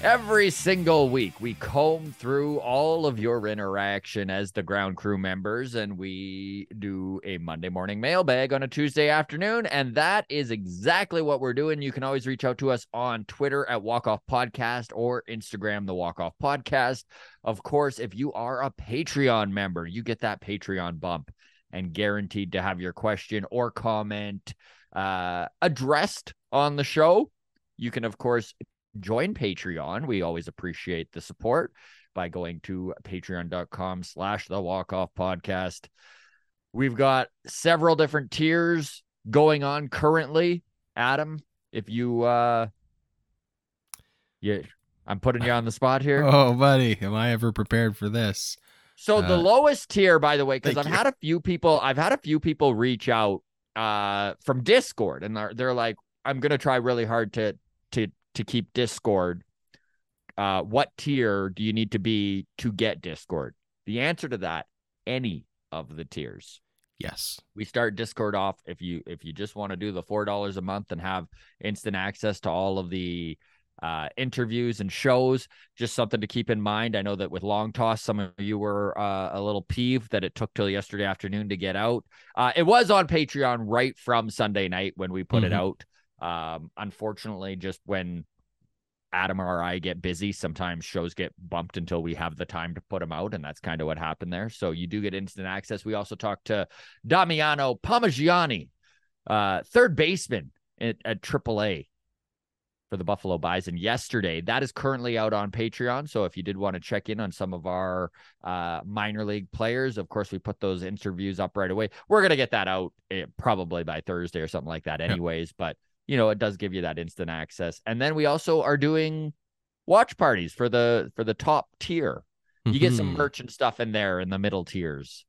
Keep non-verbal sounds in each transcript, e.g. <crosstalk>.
Every single week, we comb through all of your interaction as the ground crew members, and we do a Monday morning mailbag on a Tuesday afternoon. And that is exactly what we're doing. You can always reach out to us on Twitter at Walk Off Podcast or Instagram, the Walk Off Podcast. Of course, if you are a Patreon member, you get that Patreon bump and guaranteed to have your question or comment uh, addressed on the show. You can, of course, join Patreon. We always appreciate the support by going to patreon.com slash the walk off podcast. We've got several different tiers going on currently. Adam, if you uh yeah, I'm putting you on the spot here. <laughs> Oh, buddy, am I ever prepared for this? So the Uh, lowest tier, by the way, because I've you. had a few people, I've had a few people reach out uh from Discord, and they're they're like, I'm gonna try really hard to to to keep Discord. Uh, what tier do you need to be to get Discord? The answer to that, any of the tiers. Yes. We start Discord off if you if you just want to do the four dollars a month and have instant access to all of the uh, interviews and shows. Just something to keep in mind. I know that with Long Toss, some of you were uh, a little peeved that it took till yesterday afternoon to get out. Uh, it was on Patreon right from Sunday night when we put it Mhm. out. Um, unfortunately, just when Adam or I get busy, sometimes shows get bumped until we have the time to put them out, and that's kind of what happened there. So you do get instant access. We also talked to Damiano Palmegiani, uh, third baseman at, at AAA for the Buffalo Bison yesterday. That is currently out on Patreon. So if you did want to check in on some of our uh, minor league players, of course, we put those interviews up right away. We're going to get that out eh, probably by Thursday or something like that, anyways. But, you know, it does give you that instant access. And then we also are doing watch parties for the for the top tier. You get some Mhm. merch and stuff in there in the middle tiers.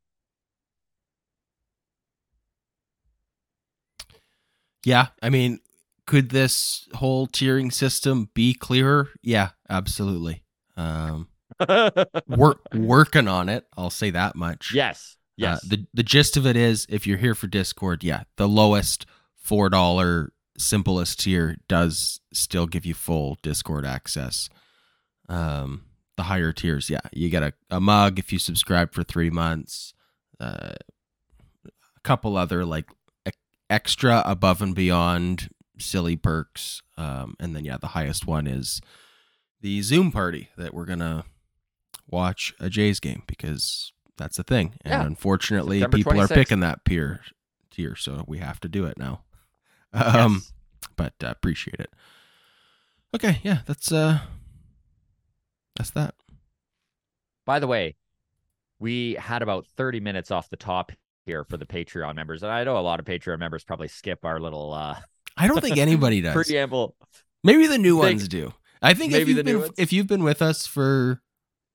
Yeah, I mean, could this whole tiering system be clearer? Yeah, absolutely. Um, <laughs> work working on it. I'll say that much. yes. Yes. Uh, the the gist of it is, if you're here for Discord, yeah, the lowest four dollar simplest tier does still give you full Discord access. Um, the higher tiers, yeah, you get a, a mug if you subscribe for three months. Uh, a couple other like e- extra above and beyond silly perks, um, and then yeah, the highest one is the Zoom party that we're gonna watch a Jays game because that's the thing. And Yeah. unfortunately, September people are picking that peer tier, so we have to do it now. Um, yes. but uh, appreciate it. Okay, yeah, that's uh, that's that. By the way, we had about 30 minutes off the top here for the Patreon members. And I know a lot of Patreon members probably skip our little uh I don't think anybody <laughs> does. preamble. Maybe the new Think- ones do. I think if maybe you've the new been if you've been with us for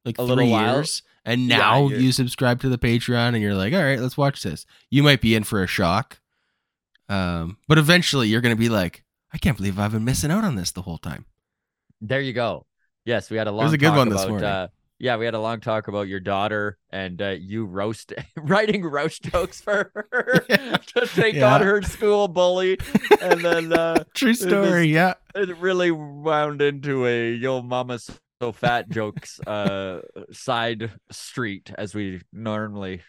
like A three little while. years and now you're- you subscribe to the Patreon and you're like, all right, let's watch this. You might be in for a shock. Um, but eventually you're gonna be like, I can't believe I've been missing out on this the whole time. There you go. Yes, we had a long It was a good talk one this about, morning. Uh, yeah, we had a long talk about your daughter and uh, you roast <laughs> writing roast jokes for her <laughs> <laughs> to take Yeah. on her school bully. And then uh, True story, yeah. it really wound into a yo mama's so fat jokes uh side street as we normally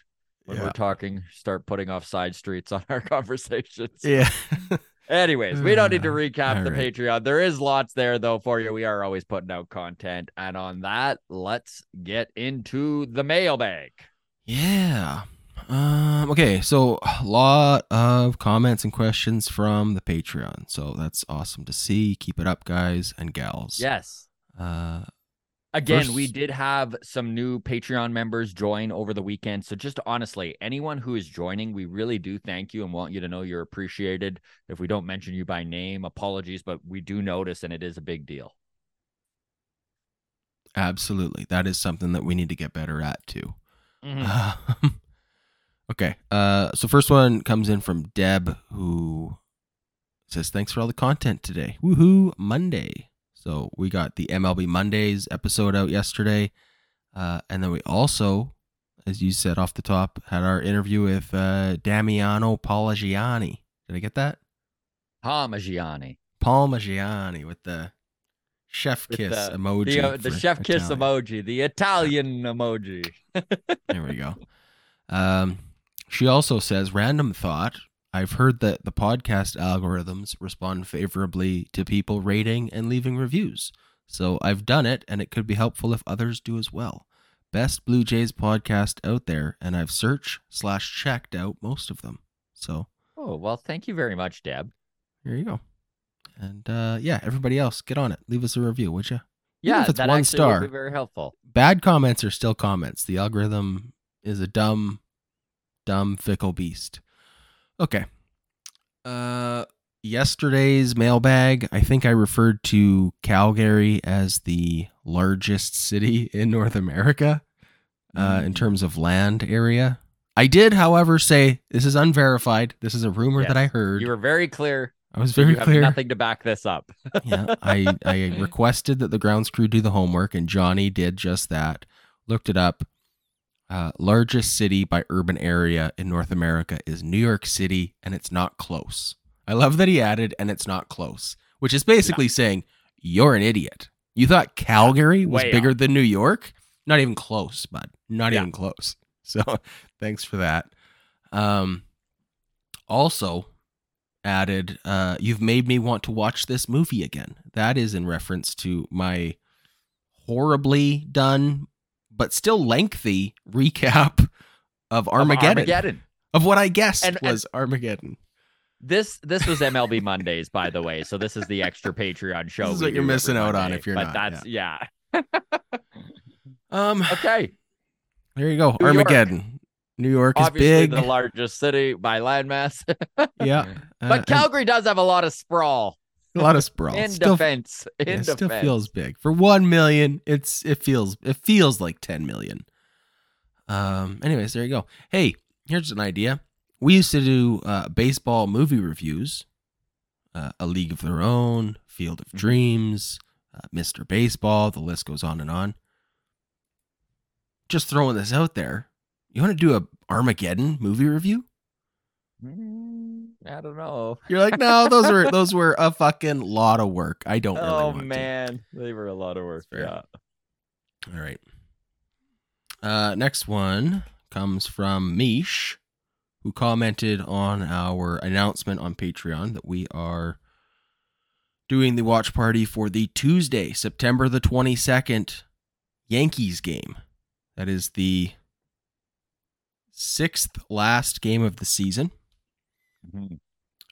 when Yeah. we're talking start putting off side streets on our <laughs> conversations Yeah. <laughs> anyways we don't need to Uh, recap the all right. patreon there is lots there though for you we are always putting out content and on that let's get into the mailbag Yeah. Um, okay, so a lot of comments and questions from the Patreon. So that's awesome to see. Keep it up, guys and gals. yes Uh, Again, we did have some new Patreon members join over the weekend. So, just honestly, anyone who is joining, we really do thank you and want you to know you're appreciated. If we don't mention you by name, apologies, but we do notice and it is a big deal. Absolutely. That is something that we need to get better at too. Mhm. Um, <laughs> okay. Uh, so first one comes in from Deb, who says, "Thanks for all the content today. Woohoo! Monday." So we got the MLB Mondays episode out yesterday, uh, and then we also, as you said off the top, had our interview with uh, Damiano Palagiani. Did I get that? Parmigiani. Palmagiani with the chef With kiss the- emoji. The, uh, the chef kiss Italian. emoji, the Italian emoji. <laughs> There we go. Um, she also says, random thought. I've heard that the podcast algorithms respond favorably to people rating and leaving reviews. So I've done it, and it could be helpful if others do as well. Best Blue Jays podcast out there, and I've searched slash checked out most of them. So Oh, well, thank you very much, Deb. here you go. And uh, yeah, everybody else, get on it. Leave us a review, would you? Yeah, if it's that one actually would star. be very helpful. bad comments are still comments. The algorithm is a dumb, dumb, fickle beast. Okay. Uh, yesterday's mailbag, I think I referred to Calgary as the largest city <laughs> in North America uh, in terms of land area. I did, however, say this is unverified. This is a rumor Yes, that I heard. You were very clear. I was very you have clear. nothing to back this up. <laughs> yeah, I I <laughs> requested that the grounds crew do the homework, and Johnny did just that. Looked it up. Uh, largest city by urban area in North America is New York City, and it's not close. I love that he added, and it's not close, which is basically saying you're an idiot. You thought Calgary was Way bigger than New York? Not even close, bud. Not Yeah. even close. <laughs> So thanks for that. Um, also added, uh, you've made me want to watch this movie again. That is in reference to my horribly done, but still lengthy recap of Of Armageddon. Armageddon. Of what I guessed And- and- was Armageddon. This this was MLB Mondays, by the way. So this is the extra Patreon show. This is what you're missing out on if you're but not, That's yeah. Um, <laughs> Okay. there you go. New York. Armageddon. New York is Obviously, big. the largest city by landmass. <laughs> yeah, uh, but and Calgary does have a lot of sprawl a lot of sprawl. in Still defense. In Yeah, it defense. still feels big for one million. It's it feels it feels like ten million. Um. Anyways, there you go. Hey, here's an idea. We used to do uh, baseball movie reviews. Uh, a League of Their Own, Field of Dreams, uh, Mr. Baseball. The list goes on and on. Just throwing this out there. You want to do a Armageddon movie review? Mm, I don't know. You're like, no, those were those <laughs> were a fucking lot of work. I don't really oh want to. man, they were a lot of work. Yeah. All right. Uh, next one comes from Mish, who commented on our announcement on Patreon that we are doing the watch party for the Tuesday, September the 22nd Yankees game. That is the sixth last game of the season. Mhm.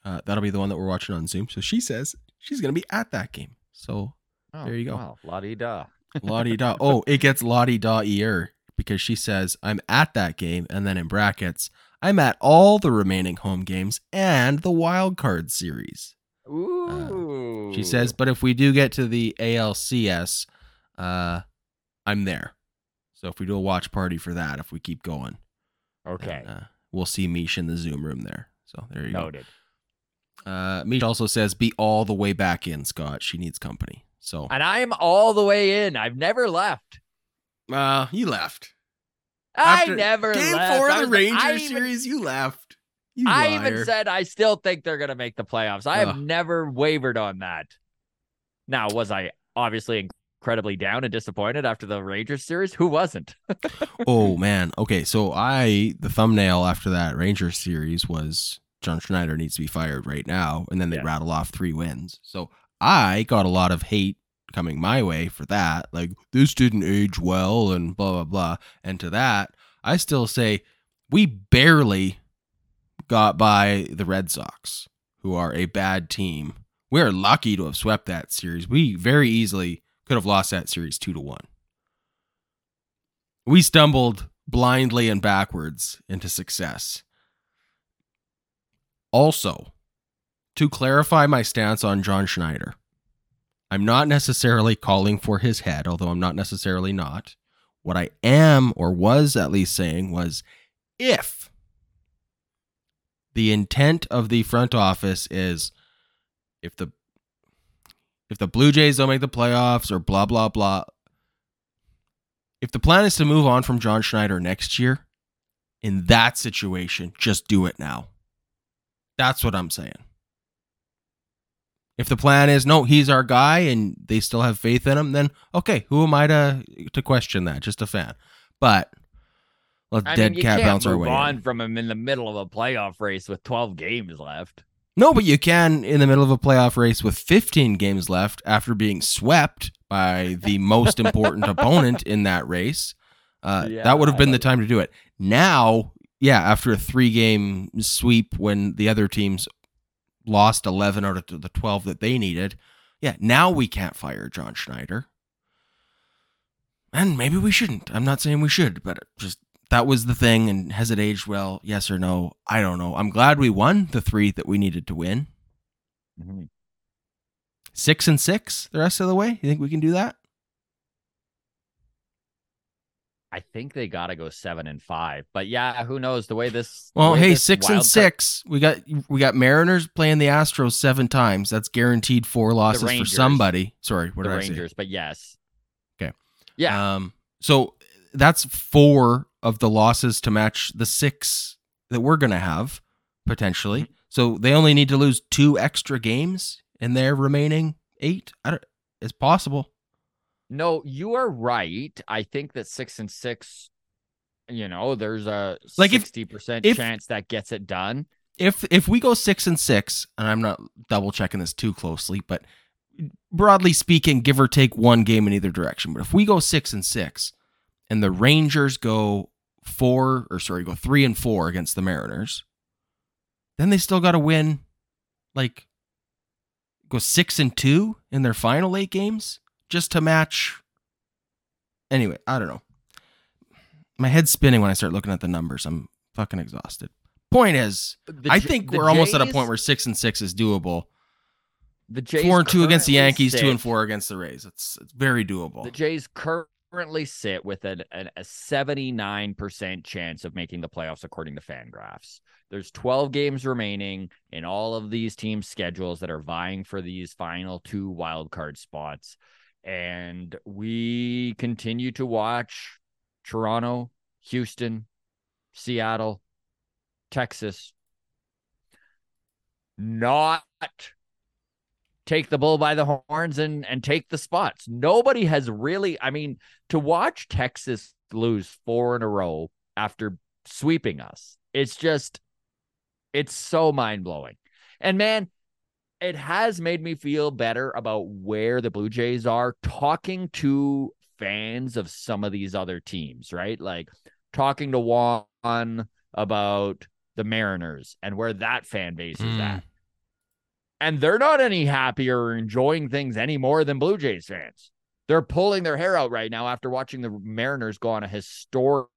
Uh, that'll be the one that we're watching on Zoom. So she says she's going to be at that game. So Oh, There you go. Wow, la di da. <laughs> Lottie da. <laughs> Oh, it gets Lottie da ear because she says, I'm at that game. And then in brackets, I'm at all the remaining home games and the wild card series. Ooh. She says, but if we do get to the ALCS, uh, I'm there. So if we do a watch party for that, if we keep going, "Okay, then, uh, we'll see Mish in the Zoom room there. So there you noted." go. Uh, Mish also says, be all the way back in, Scott. She needs company. So, And I'm all the way in. I've never left. uh, you left. I After never Game left. four of the Ranger I even- series, you left. You I liar. even said I still think they're going to make the playoffs. I have Ugh. never wavered on that. Now, was I obviously incredibly down and disappointed after the Rangers series? Who wasn't? <laughs> oh man. Okay, so I the thumbnail after that Rangers series was John Schneider needs to be fired right now, and then they Yeah. rattle off three wins. So I got a lot of hate coming my way for that. Like this didn't age well, and blah blah blah. And to that, I still say we barely got by the Red Sox, who are a bad team. We are lucky to have swept that series. We very easily could have lost that series two to one. We stumbled blindly and backwards into success. Also, to clarify my stance on John Schneider, I'm not necessarily calling for his head, although I'm not necessarily not. What I am, or was at least saying, was if the intent of the front office is if the if the Blue Jays don't make the playoffs or blah blah blah. If the plan is to move on from John Schneider next year in that situation just do it now. That's what I'm saying. If the plan is no he's our guy and they still have faith in him then okay who am I to to question that? Just a fan. But let I dead mean, you cat can't bounce our move way on in. from him in the middle of a playoff race with 12 games left. No, but you can in the middle of a playoff race with 15 games left after being swept by the <laughs> most important opponent in that race. Uh, Yeah, that would have been the time to do it. Now, yeah, after a three game sweep when the other teams lost 11 out of the 12 that they needed, yeah, now we can't fire John Schneider. And maybe we shouldn't. I'm not saying we should, but just that was the thing. And has it aged well? Yes or no? I don't know. I'm glad we won the three that we needed to win. Mm-hmm. Six and six the rest of the way. You think we can do that? I think they got to go seven and five. But yeah, who knows? The way this. Well, way hey, this six wild and card- six. We got we got Mariners playing the Astros seven times. That's guaranteed four losses for somebody. Sorry, what the did Rangers, but yes. Okay. Yeah. Um, so that's four of the losses to match the six that we're gonna have potentially. Mm-hmm. So they only need to lose two extra games in their remaining eight. I don't. It's possible. No, you are right. I think that six and six, you know, there's a Like sixty percent chance that gets it done. if if we go six and six, and I'm not double checking this too closely, but broadly speaking, give or take one game in either direction. But if we go six and six, and the Rangers go four or sorry, go three and four against the Mariners, then they still got to win, like go six and two in their final eight games just to match. Anyway, I don't know. My head's spinning when I start looking at the numbers. I'm fucking exhausted. Point is, The I think we're almost at a point where six and six is doable. the Jays Four and two against the Yankees, two and four against the Rays. It's it's very doable. The Jays currently sit with an, an, a 79% chance of making the playoffs according to Fangraphs. There's 12 games remaining in all of these teams' schedules that are vying for these final two wild card spots. And we continue to watch Toronto, Houston, Seattle, Texas not take the bull by the horns and and take the spots. Nobody has really, I mean, to watch Texas lose four in a row after sweeping us. It's just it's so mind-blowing. And man, it has made me feel better about where the Blue Jays are talking to fans of some of these other teams, right? Like talking to Juan about the Mariners and where that fan base is Mm. at and they're not any happier or enjoying things any more than Blue Jays fans. They're pulling their hair out right now after watching the Mariners go on a historic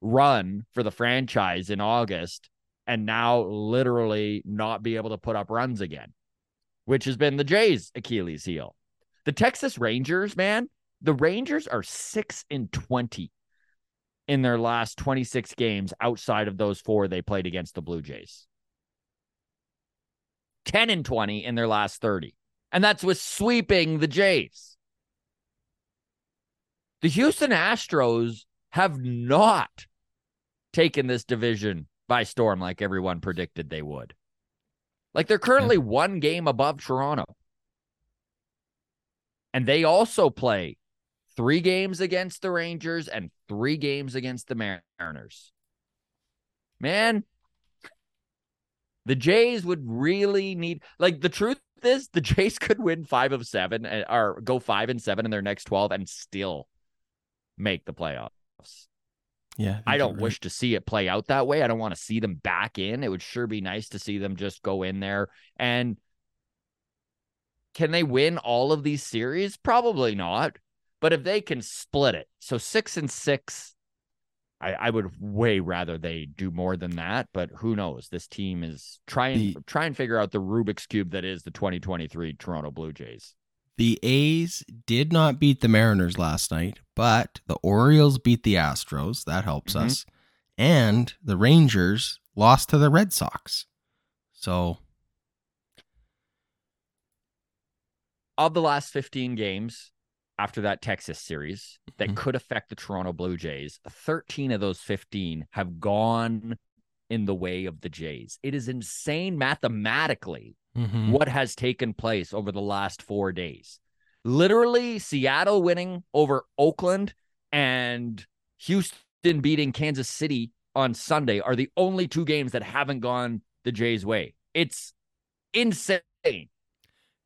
run for the franchise in August and now literally not be able to put up runs again, which has been the Jays' Achilles heel. The Texas Rangers, man, the Rangers are 6 in 20 in their last 26 games outside of those four they played against the Blue Jays. 10 and 20 in their last 30. And that's with sweeping the Jays. The Houston Astros have not taken this division by storm like everyone predicted they would. Like they're currently one game above Toronto. And they also play three games against the Rangers and three games against the Mariners. Man, the Jays would really need like the truth is the Jays <laughs> could win five of seven and- or go five and seven in their next 12 and still make the playoffs. yeah, I think don't right. wish to see it play out that way. I don't want to see them back in. It would sure be nice to see them just go in there and can they win all of these series? Probably not. But if they can split it, so six and six, I, I would way rather they do more than that. But who knows? This team is trying The- try and figure out the Rubik's cube that is the 2023 Toronto Blue Jays. The A's did not beat the Mariners last night, but the Orioles beat the Astros. That helps Mhm. us. And the Rangers lost to the Red Sox. So, Of the last 15 games after that Texas series that Mhm. could affect the Toronto Blue Jays, 13 of those 15 have gone in the way of the Jays. It is insane mathematically mhm. what has taken place over the last four days. Literally, Seattle winning over Oakland and Houston beating Kansas City on Sunday are the only two games that haven't gone the Jays' way. It's insane.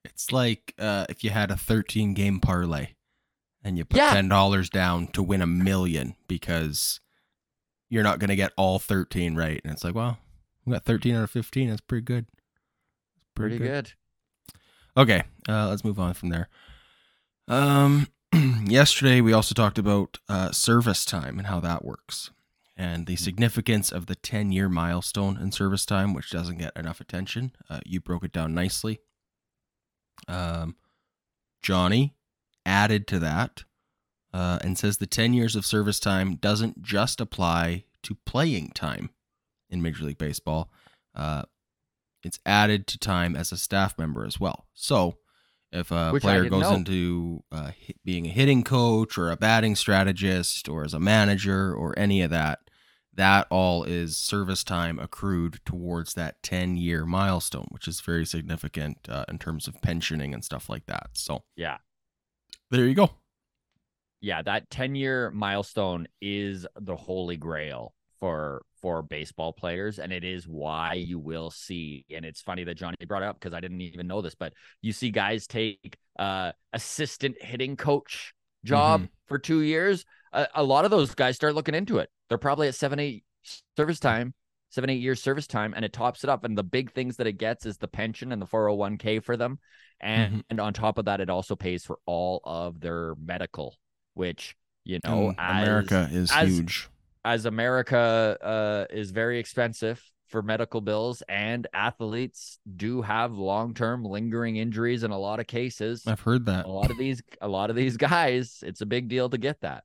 it's like uh, if you had a 13 game parlay and you put Yeah. $10 down to win a million because you're not going to get all 13 right. And it's like, well, we got 13 out of 15. That's pretty good. That's Pretty good. Okay, uh, let's move on from there. Um, <clears throat> yesterday we also talked about uh, service time and how that works, and the significance of the 10 year milestone in service time, which doesn't get enough attention. Uh, you broke it down nicely. Um, Johnny added to that uh, and says the 10 years of service time doesn't just apply to playing time in Major League Baseball. Uh, it's added to time as a staff member as well. So, if a Which player goes know. into uh, being a hitting coach or a batting strategist or as a manager or any of that, that all is service time accrued towards that 10 year milestone, which is very significant uh, in terms of pensioning and stuff like that. So, Yeah. There you go. Yeah, that 10 year milestone is the holy grail for for baseball players and it is why you will see and it's funny that Johnny brought it up because I didn't even know this but you see guys take uh assistant hitting coach job for 2 years a, a lot of those guys start looking into it they're probably at 7 8 service time 7 8 years service time and it tops it up and the big things that it gets is the pension and the 401k for them and, Mhm. and on top of that it also pays for all of their medical which you know And as, America is as- huge. as America uh, is very expensive for medical bills, and athletes do have long-term lingering injuries in a lot of cases. I've heard that. A lot of these, a lot of these <laughs> guys, it's a big deal to get that.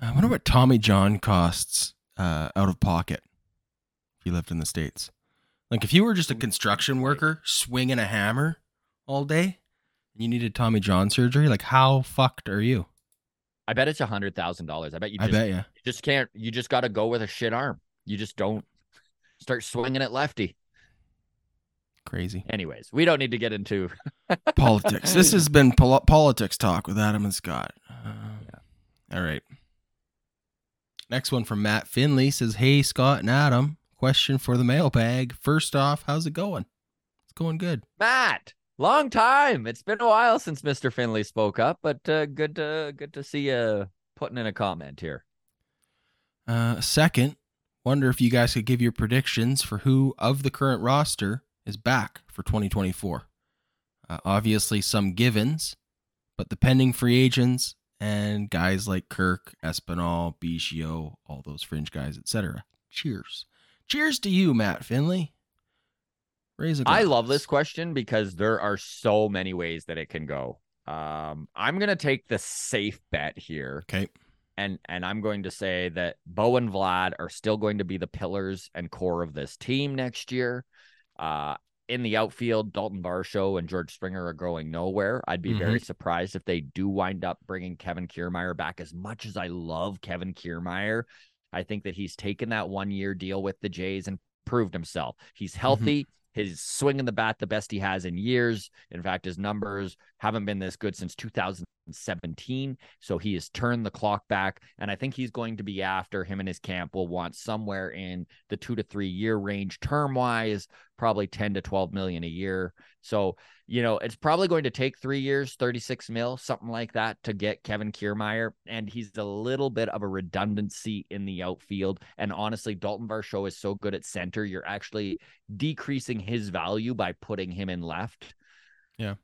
I wonder what Tommy John costs uh, out of pocket you lived in the States. Like if you were just a construction worker swinging a hammer all day and you needed Tommy John surgery, like how fucked are you? I bet it's a hundred thousand dollars. I bet you I bet yeah. you just can't. You just got to go with a shit arm. You just don't start swinging it lefty. Crazy. Anyways, we don't need to get into. <laughs> politics. This has been pol- politics talk with Adam and Scott. Uh, All right. Next one from Matt Finley says, "Hey Scott and Adam, question for the mailbag. First off, how's it going? It's going good. Matt, long time. It's been a while since Mr. Finley spoke up, but uh, good to good to see you putting in a comment here. Uh, second, wonder if you guys could give your predictions for who of the current roster is back for 2024. Uh, obviously, some givens, but the pending free agents and guys like Kirk, Espinal, Biggio, all those fringe guys, etc. Cheers. Cheers to you, Matt Finley. Raise a I glass. I love this question because there are so many ways that it can go. Um, I'm gonna take the safe bet here, Okay. and and I'm going to say that Bo and Vlad are still going to be the pillars and core of this team next year. Uh, in the outfield, Dalton Varsho and George Springer are going nowhere. I'd be very surprised if they do wind up bringing Kevin Kiermaier back. As much as I love Kevin Kiermaier, I think that he's taken that one year deal with the Jays and proved himself. He's mm-hmm. healthy. His swinging the bat the best he has in years. In fact, his numbers haven't been this good since 2017. So he has turned the clock back. And I think he's going to be after him and his camp will want somewhere in the two to three year range term wise, probably 10 to 12 million a year. So, you know, it's probably going to take three years, 36 mil, something like that to get Kevin Kiermaier. And he's a little bit of a redundancy in the outfield. And honestly, Dalton Varsho is so good at center, you're actually decreasing his value by putting him in left. Yeah.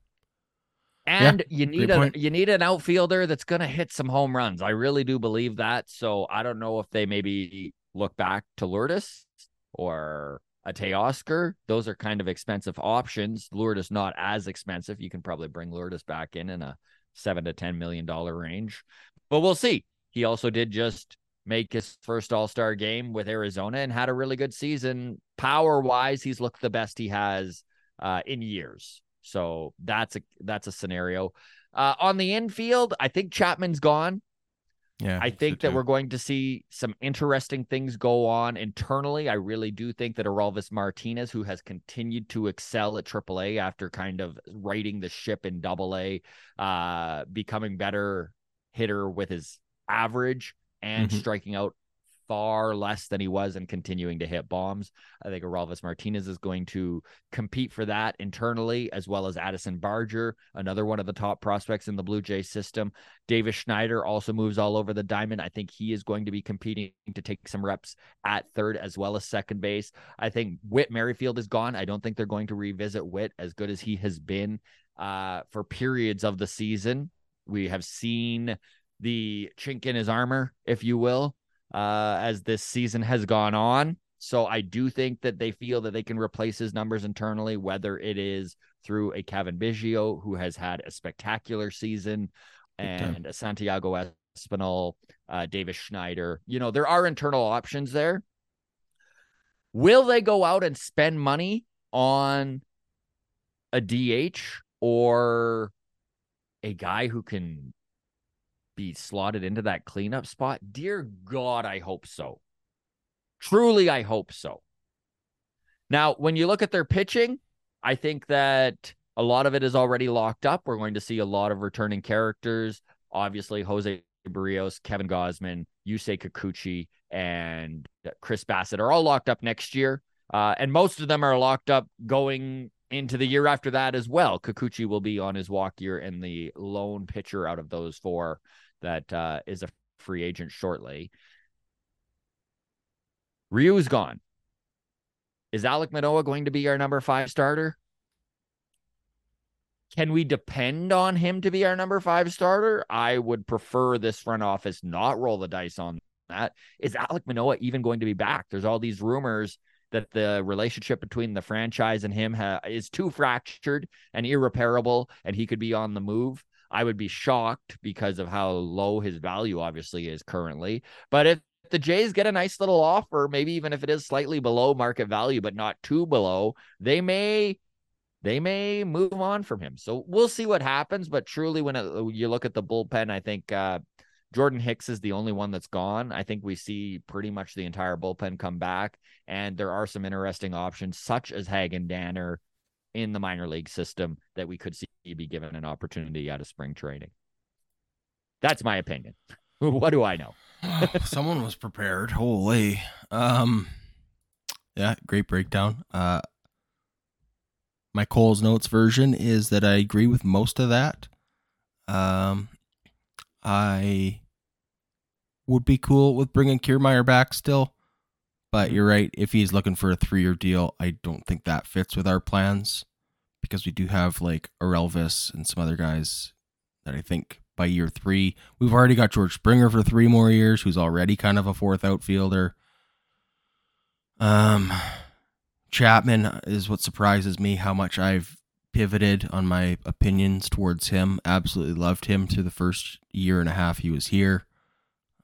And you need a point. you need an outfielder that's gonna hit some home runs. I really do believe that. So I don't know if they maybe look back to Lourdes or a Teoscar. Those are kind of expensive options. Lourdes not as expensive. You can probably bring Lourdes back in in a seven to ten million dollar range, but we'll see. He also did just make his first All Star game with Arizona and had a really good season. Power wise, he's looked the best he has uh, in years. So that's a that's a scenario. Uh, on the infield, I think Chapman's gone. Yeah, I think that we're going to see some interesting things go on internally. I really do think that Orelvis Martinez, who has continued to excel at AAA after kind of righting the ship in AA, uh, becoming better hitter with his average and Mhm. striking out far less than he was and continuing to hit bombs. I think Orelvis Martinez is going to compete for that internally, as well as Addison Barger, another one of the top prospects in the Blue Jay system. Davis Schneider also moves all over the diamond. I think he is going to be competing to take some reps at third as well as second base. I think Whit Merrifield is gone. I don't think they're going to revisit Whit as good as he has been uh, for periods of the season. We have seen the chink in his armor, if you will, uh, as this season has gone on. So I do think that they feel that they can replace his numbers internally, whether it is through a Cavan Biggio, who has had a spectacular season, and a Santiago Espinal, uh, Davis Schneider. You know, there are internal options there. Will they go out and spend money on a DH or a guy who can be slotted into that cleanup spot? Dear God, I hope so. Truly, I hope so. Now, when you look at their pitching, I think that a lot of it is already locked up. We're going to see a lot of returning characters. Obviously, Jose Berrios, Kevin Gausman, Yusei Kikuchi, and Chris Bassitt are all locked up next year. Uh, and most of them are locked up going into the year after that as well. Kikuchi will be on his walk year and the lone pitcher out of those four that uh, is a free agent shortly. Ryu's gone. Is Alek Manoah going to be our number five starter? Can we depend on him to be our number five starter? I would prefer this front office not roll the dice on that. Is Alek Manoah even going to be back? There's all these rumors that the relationship between the franchise and him ha- is too fractured and irreparable, and he could be on the move. I would be shocked because of how low his value obviously is currently. But if the Jays get a nice little offer, maybe even if it is slightly below market value, but not too below, they may they may move on from him. So we'll see what happens. But truly, when it, you look at the bullpen, I think uh, Jordan Hicks is the only one that's gone. I think we see pretty much the entire bullpen come back, and there are some interesting options, such as Hagen Danner in the minor league system that we could see be given an opportunity out of spring training. That's my opinion. <laughs> what do I know? <sighs> Someone was prepared. Holy. Um yeah, great breakdown. Uh my Cole's notes version is that I agree with most of that. Um I would be cool with bringing Kiermaier back still. But you're right. If he's looking for a three year deal, I don't think that fits with our plans because we do have like Elvis and some other guys that I think by year three, we've already got George Springer for three more years, who's already kind of a fourth outfielder. Um, Chapman is what surprises me how much I've pivoted on my opinions towards him. Absolutely loved him through the first year and a half he was here.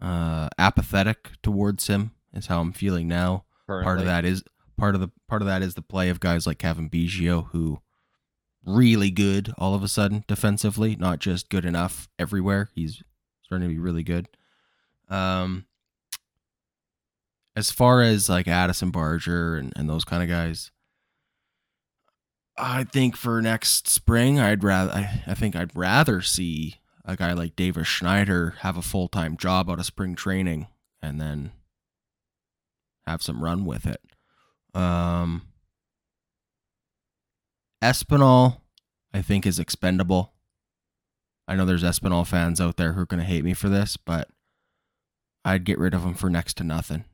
Uh, apathetic towards him is how I'm feeling now. Part of that is part of the part of that is the play of guys like Cavan Biggio who really good all of a sudden defensively, not just good enough everywhere. He's starting to be really good. Um as far as like Addison Barger and, and those kind of guys, I think for next spring I'd rather I, I think I'd rather see a guy like Davis Schneider have a full time job out of spring training and then have some run with it. Um Espinal, I think, is expendable. I know there's Espinal fans out there who are going to hate me for this, but I'd get rid of him for next to nothing.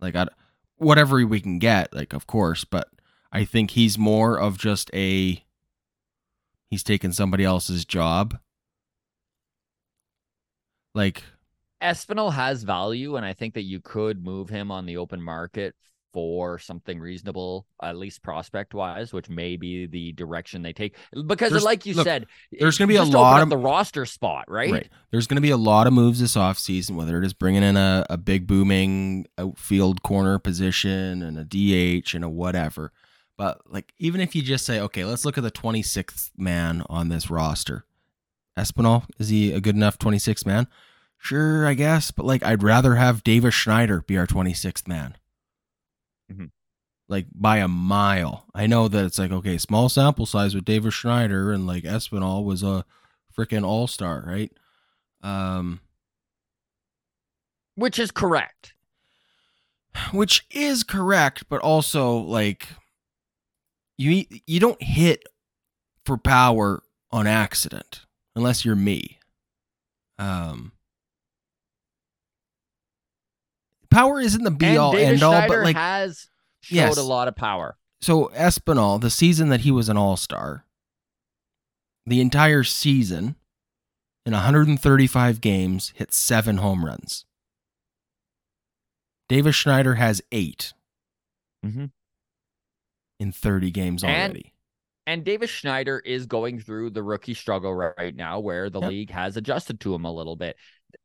Like, I'd, whatever we can get, like, of course, but I think he's more of just a. He's taking somebody else's job. Like, Espinal has value, and I think that you could move him on the open market for something reasonable, at least prospect wise, which may be the direction they take. Because, There's- like you look, said, there's gonna be a lot of- the roster spot, right? Right. There's going to be a lot of moves this offseason, whether it is bringing in a, a big booming outfield corner position and a DH and a whatever. But like, even if you just say, okay, let's look at the 26th man on this roster. Espinal, is he a good enough 26th man? Sure, I guess. But like, I'd rather have Davis Schneider be our 26th man. Mhm. Like by a mile. I know that it's like, okay, small sample size with Davis Schneider and like Espinal was a freaking all star, right? Um, Which is correct. which is correct, but also like you you don't hit for power on accident unless you're me. Um, power isn't the be and all David end all, but like has showed Yes. a lot of power. so Espinal, the season that he was an all star, the entire season in 135 games hit seven home runs. Davis Schneider has 8 Mhm. in 30 games And- already. And Davis Schneider is going through the rookie struggle ri- right now where the Yep. league has adjusted to him a little bit.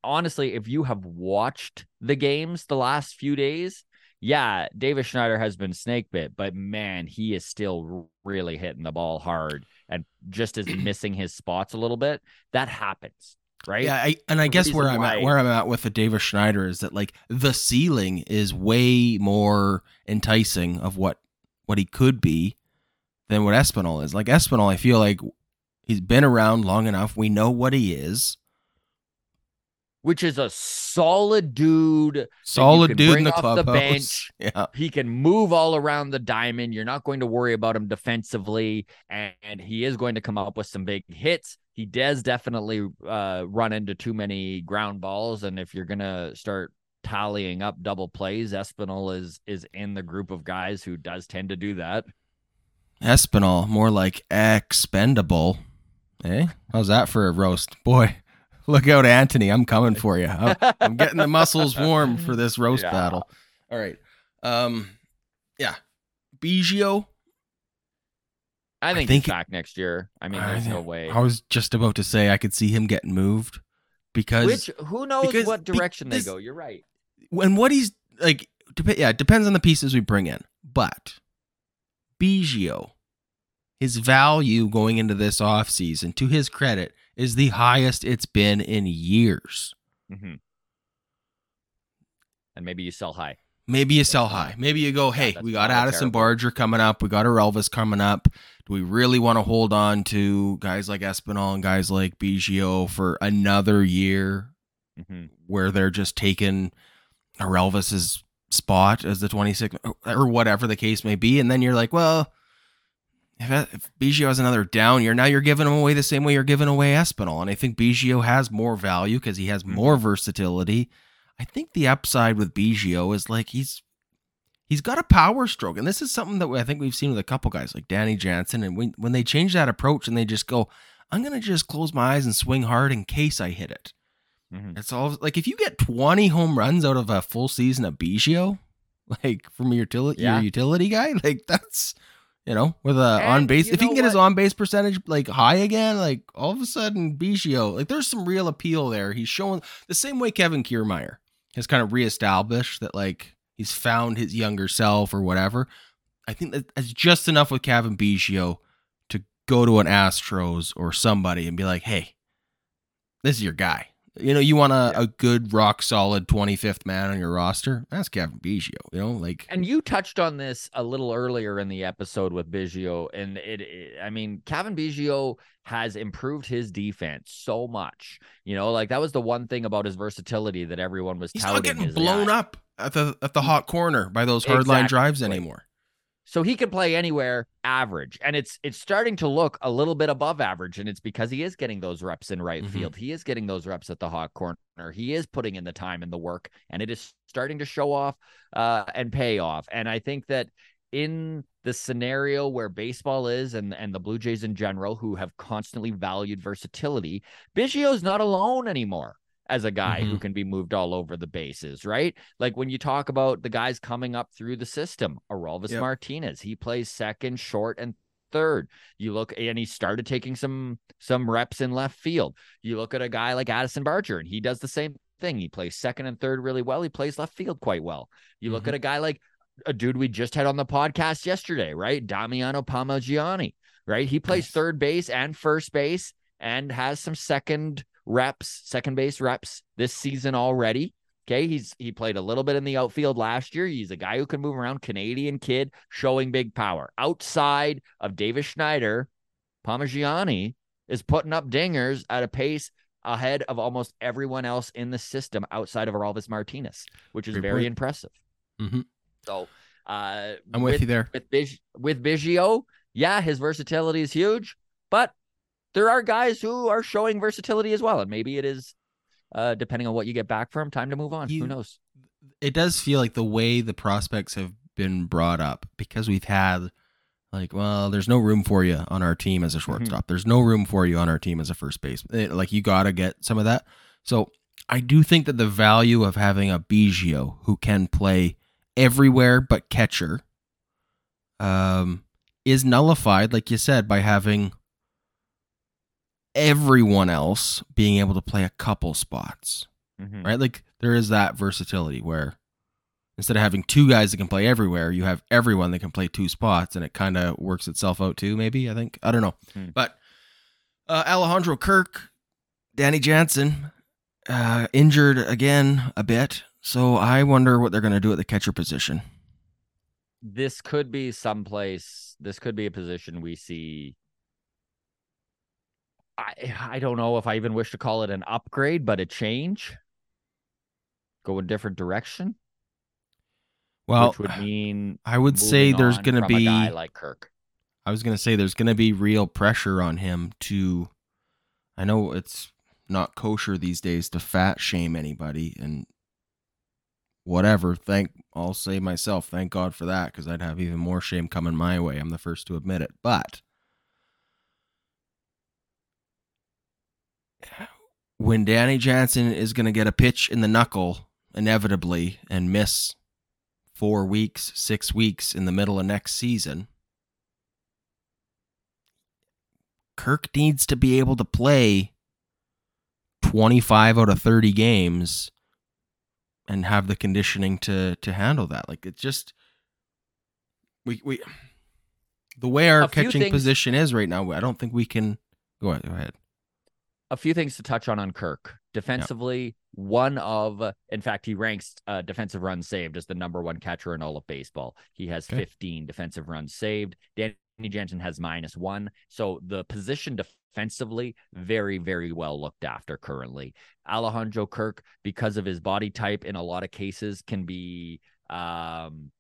Honestly, if you have watched the games the last few days, yeah, Davis Schneider has been snake bit, but man, he is still really hitting the ball hard and just is <clears throat> missing his spots a little bit. That happens, right? Yeah, I, and I The guess where I'm at where I'm at with the Davis Schneider is that like the ceiling is way more enticing of what what he could be than what Espinal is. Like Espinal, I feel like he's been around long enough. We know what he is. Which is a solid dude. Solid dude in the off the clubhouse. bench. <laughs> Yeah. He can move all around the diamond. You're not going to worry about him defensively, and, and he is going to come up with some big hits. He does definitely uh, run into too many ground balls, and if you're gonna start tallying up double plays, Espinal is is in the group of guys who does tend to do that. Espinal, more like expendable. Eh? How's that for a roast? Boy, look out, Anthony. I'm coming for you. I'm, <laughs> I'm getting the muscles warm for this roast Yeah. battle. All right. Um, yeah. Biggio. I think, think- he's back next year. I mean, there's I- no way. I was just about to say I could see him getting moved because Which who knows because what direction they go? You're right. when what he's like, dep- yeah, it depends on the pieces we bring in. But Biggio, his value going into this offseason, to his credit, is the highest it's been in years. hmm And maybe you sell high. Maybe you sell high. Maybe you go, hey, that's we got Addison terrible. Barger coming up. We got Orelvis coming up. Do we really want to hold on to guys like Espinal and guys like Biggio for another year hmm where they're just taking Orelvis's spot as the 26 or whatever the case may be. And then you're like, well, if, if Biggio has another down year, now you're giving him away the same way you're giving away Espinal. And I think Biggio has more value because he has Mhm. more versatility. I think the upside with Biggio is like he's he's got a power stroke, and this is something that I think we've seen with a couple guys like Danny Jansen. And when when they change that approach and they just go, I'm gonna just close my eyes and swing hard in case I hit it. hmm It's all like if you get 20 home runs out of a full season of Biggio, <laughs> like from your utility Yeah. your utility guy, like that's you know with uh, a on base. If he can get his on base percentage like high again, like all of a sudden Biggio, like there's some real appeal there. He's showing the same way Kevin Kiermaier has kind of reestablished that like he's found his younger self or whatever. I think that that's just enough with Cavan Biggio to go to an Astros or somebody and be like, hey, this is your guy. You know, you want a, a good, rock solid 25th man on your roster? That's Cavan Biggio. You know, like, And you touched on this a little earlier in the episode with Biggio, and it, it- I mean, Cavan Biggio has improved his defense so much. You know, like that was the one thing about his versatility that everyone was he's touting. not getting blown yeah, up at the at the hot corner by those hard line Exactly. drives anymore. So he can play anywhere average. And it's it's starting to look a little bit above average. And it's because he is getting those reps in right Mhm. field. He is getting those reps at the hot corner. He is putting in the time and the work. And it is starting to show off uh, and pay off. And I think that in the scenario where baseball is and, and the Blue Jays in general, who have constantly valued versatility, Biggio's not alone anymore. As a guy who Mhm. can be moved all over the bases, right? Like when you talk about the guys coming up through the system, Orelvis Yep. Martinez, he plays second, short, and third. You look and he started taking some some reps in left field. You look at a guy like Addison Barger, and he does the same thing. He plays second and third really well. He plays left field quite well. You look Mhm. at a guy like a dude we just had on the podcast yesterday, right? Damiano Palmegiani, right? He plays Yes. third base and first base and has some second reps, second base reps this season already. Okay, he's he played a little bit in the outfield last year. He's a guy who can move around, Canadian kid, showing big power. Outside of Davis Schneider, Palmegiani is putting up dingers at a pace ahead of almost everyone else in the system outside of Orelvis Martinez, which is Great very point. impressive. Mhm. So, uh, I'm with, you there. with Big, with Biggio, yeah, his versatility is huge, but there are guys who are showing versatility as well, and maybe it is, uh, depending on what you get back from, time to move on. You- Who knows? It does feel like the way the prospects have been brought up because we've had like, well, there's no room for you on our team as a shortstop. There's no room for you on our team as a first base. Eh, Like you got to get some of that. So I do think that the value of having a Biggio who can play everywhere but catcher um, is nullified, like you said, by having everyone else being able to play a couple spots Mhm. right? Like there is that versatility where instead of having two guys that can play everywhere, you have everyone that can play two spots, and it kind of works itself out too. Maybe I think I don't know, Hmm. but uh, Alejandro Kirk, Danny Jansen, uh, injured again a bit, so I wonder what they're going to do at the catcher position. This could be someplace. This could be a position we see. I I don't know if I even wish to call it an upgrade, but a change. Go a different direction, Well, which would mean I would say there's going to be. like Kirk. I was going to say there's going to be real pressure on him to. I know it's not kosher these days to fat shame anybody and whatever. Thank I'll say myself, thank God for that because I'd have even more shame coming my way. I'm the first to admit it. But when Danny Jansen is going to get a pitch in the knuckle inevitably and miss four weeks, six weeks in the middle of next season, Kirk needs to be able to play 25 out of 30 games and have the conditioning to to handle that. Like it just we we the way our catching things- position is right now, I don't think we can go ahead. Go ahead. A few things to touch on on Kirk. Defensively, one of, in fact, he ranks uh, defensive runs saved as the number one catcher in all of baseball. He has Okay. 15 defensive runs saved. Danny Jansen has minus one. So the position defensively, very, very well looked after currently. Alejandro Kirk, because of his body type, in a lot of cases, can be. Um,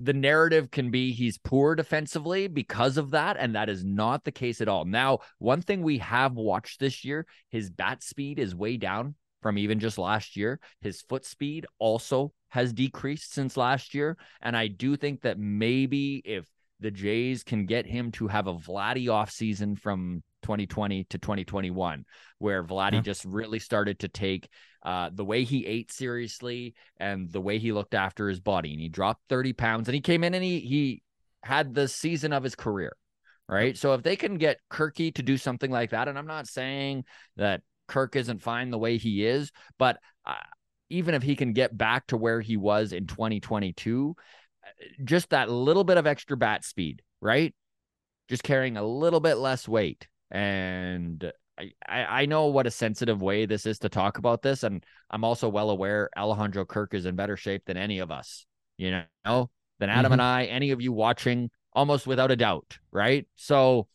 the narrative can be he's poor defensively because of that, and that is not the case at all. Now, one thing we have watched this year, his bat speed is way down from even just last year. His foot speed also has decreased since last year, and I do think that maybe if the Jays can get him to have a Vladdy offseason from 2020 to 2021, where Vladdy Yeah. just really started to take uh, the way he ate seriously and the way he looked after his body. And he dropped 30 pounds and he came in and he he had the season of his career. Right. So if they can get Kirky to do something like that, and I'm not saying that Kirk isn't fine the way he is, but uh, even if he can get back to where he was in 2022, uh, just that little bit of extra bat speed, right? Just carrying a little bit less weight. And I, I know what a sensitive way this is to talk about this. And I'm also well aware Alejandro Kirk is in better shape than any of us, you know, than Adam and I, any of you watching, almost without a doubt, right? So,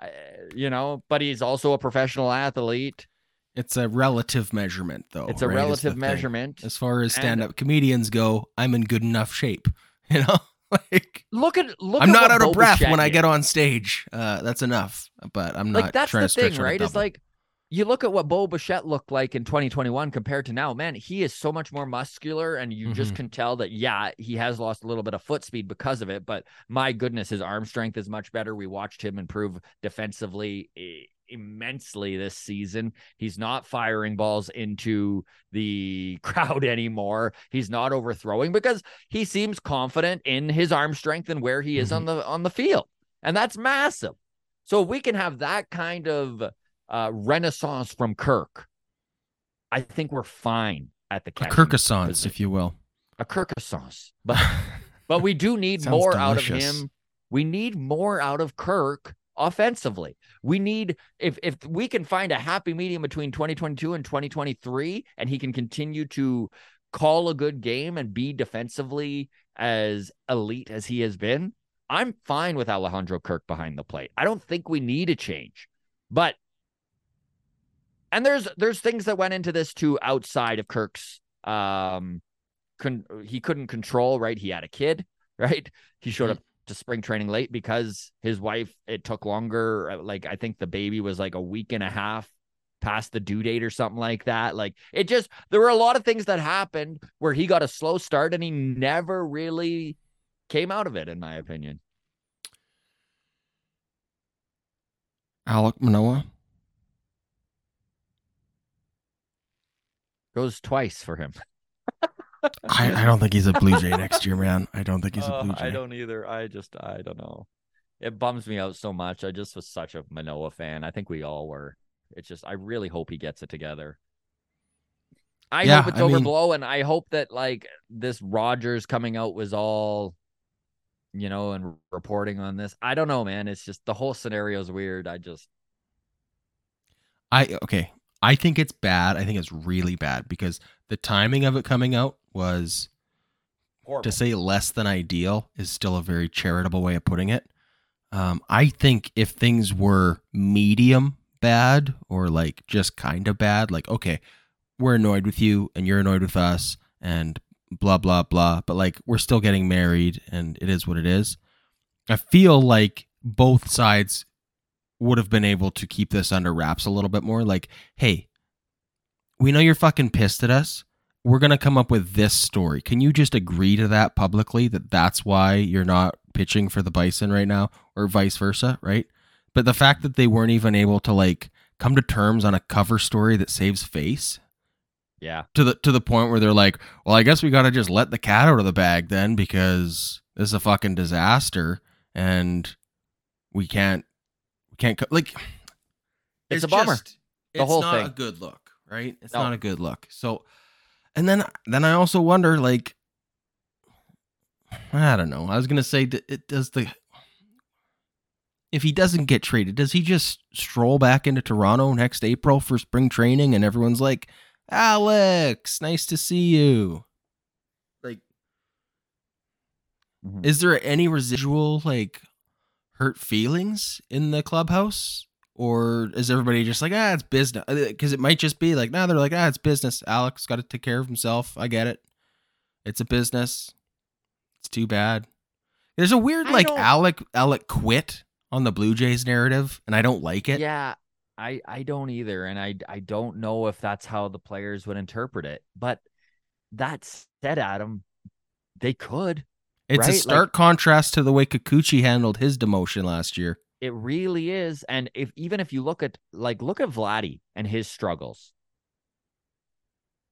uh, you know, but he's also a professional athlete. It's a relative measurement, though. It's a right, relative thing. measurement. As far as stand-up comedians go, I'm in good enough shape. <laughs> You know, <laughs> like Look at look. I'm at not out of breath when I get on stage. Uh, that's enough. But I'm not like that's the thing, right? It's like you look at what Bo Bichette looked like in 2021 compared to now. Man, he is so much more muscular, and you just Mhm. can tell that. Yeah, he has lost a little bit of foot speed because of it, but my goodness, his arm strength is much better. We watched him improve defensively. Immensely this season. He's not firing balls into the <laughs> crowd anymore. He's not overthrowing because he seems confident in his arm strength and where he is on the on the field. And that's massive. So if we can have that kind of uh, renaissance from Kirk, I think we're fine at the A Kirkessance, position. if you will. a Kirkessance. <laughs> But but we do need more out of him. We need more out of Kirk offensively. We need if if we can find a happy medium between 2022 and 2023 and he can continue to call a good game and be defensively as elite as he has been, I'm fine with Alejandro Kirk behind the plate. I don't think we need a change. But and there's there's things that went into this too outside of Kirk's um con- he couldn't control, right? He had a kid, <laughs> right? He showed up to spring training late because his wife, it took longer. uh, Like, I think the baby was like a week and a half past the due date or something like that. Like, it just, there were a lot of things that happened where he got a slow start and he never really came out of it, in my opinion. Alek Manoah. Goes twice for him. I, I don't think he's a Blue Jay next year, man. I don't think he's a Uh, Blue Jay. I don't either. I just, I don't know. It bums me out so much. I just was such a Manoah fan. I think we all were. It's just, I really hope he gets it together. I Yeah, hope it's I mean- and I hope that like this Rogers coming out was all, you know, and reporting on this. I don't know, man. It's just the whole scenario is weird. I just, I okay. I think it's bad. I think it's really bad because the timing of it coming out was to say less than ideal is still a very charitable way of putting it. Um, I think if things were medium bad or like just kind of bad, like okay, we're annoyed with you and you're annoyed with us and blah blah blah, but like we're still getting married and it is what it is. I feel like both sides would have been able to keep this under wraps a little bit more. Like, hey, we know you're fucking pissed at us. We're going to come up with this story. Can you just agree to that publicly that that's why you're not pitching for the Bison right now or vice versa, right? But the fact that they weren't even able to like come to terms on a cover story that saves face yeah, to the to the point where they're like, "Well, I guess we got to just let the cat out of the bag then because this is a fucking disaster and we can't we can't co-. like It's a bummer. just- The it's whole not a good look, right? It's No. not a good look. So and then then I also wonder like I don't know. I was going to say it does the if he doesn't get traded, does he just stroll back into Toronto next April for spring training and everyone's like, Alex, nice to see you? Like, Mhm. is there any residual, like, hurt feelings in the clubhouse? Or is everybody just like, ah, it's business? Because it might just be like, nah, they're like, ah, it's business. Alex got to take care of himself. I get it. It's a business. It's too bad. There's a weird, I like, don't- Alek, Alek quit on the Blue Jays narrative, and I don't like it. Yeah, I I don't either, and I I don't know if that's how the players would interpret it. But that said, Adam, they could. It's a right? Like- stark contrast to the way Kikuchi handled his demotion last year. It really is. And if even if you look at like look at Vladdy and his struggles.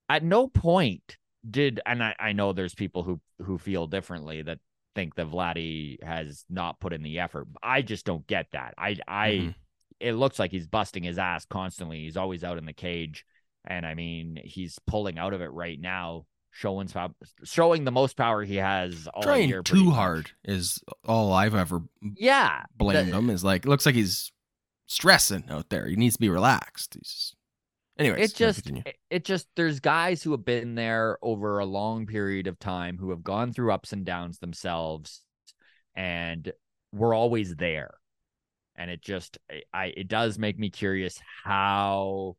At no point did and I, I know there's people who who feel differently that think that Vladdy has not put in the effort. I just don't get that. I I Mhm. it looks like he's busting his ass constantly. He's always out in the cage. And I mean, he's pulling out of it right now, showing showing the most power he has all Trying year. too hard is all I've ever Yeah. blamed the- him. Is like, looks like he's stressing out there. He needs to be relaxed. He's anyways. it just it, it just there's guys who have been there over a long period of time who have gone through ups and downs themselves and we're always there and it just i it does make me curious how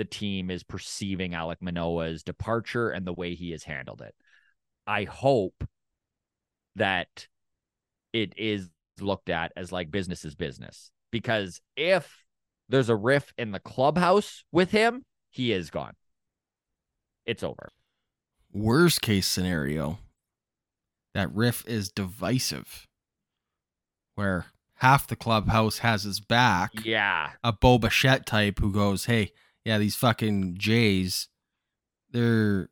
the team is perceiving alek manoah's departure and the way he has handled it i hope that it is looked at as like business is business because if there's a riff in the clubhouse with him, he is gone. It's over. worst case scenario, that riff is divisive, where half the clubhouse has his back. Yeah. A Boba Bichette type who goes, "Hey, yeah, these fucking Jays, they're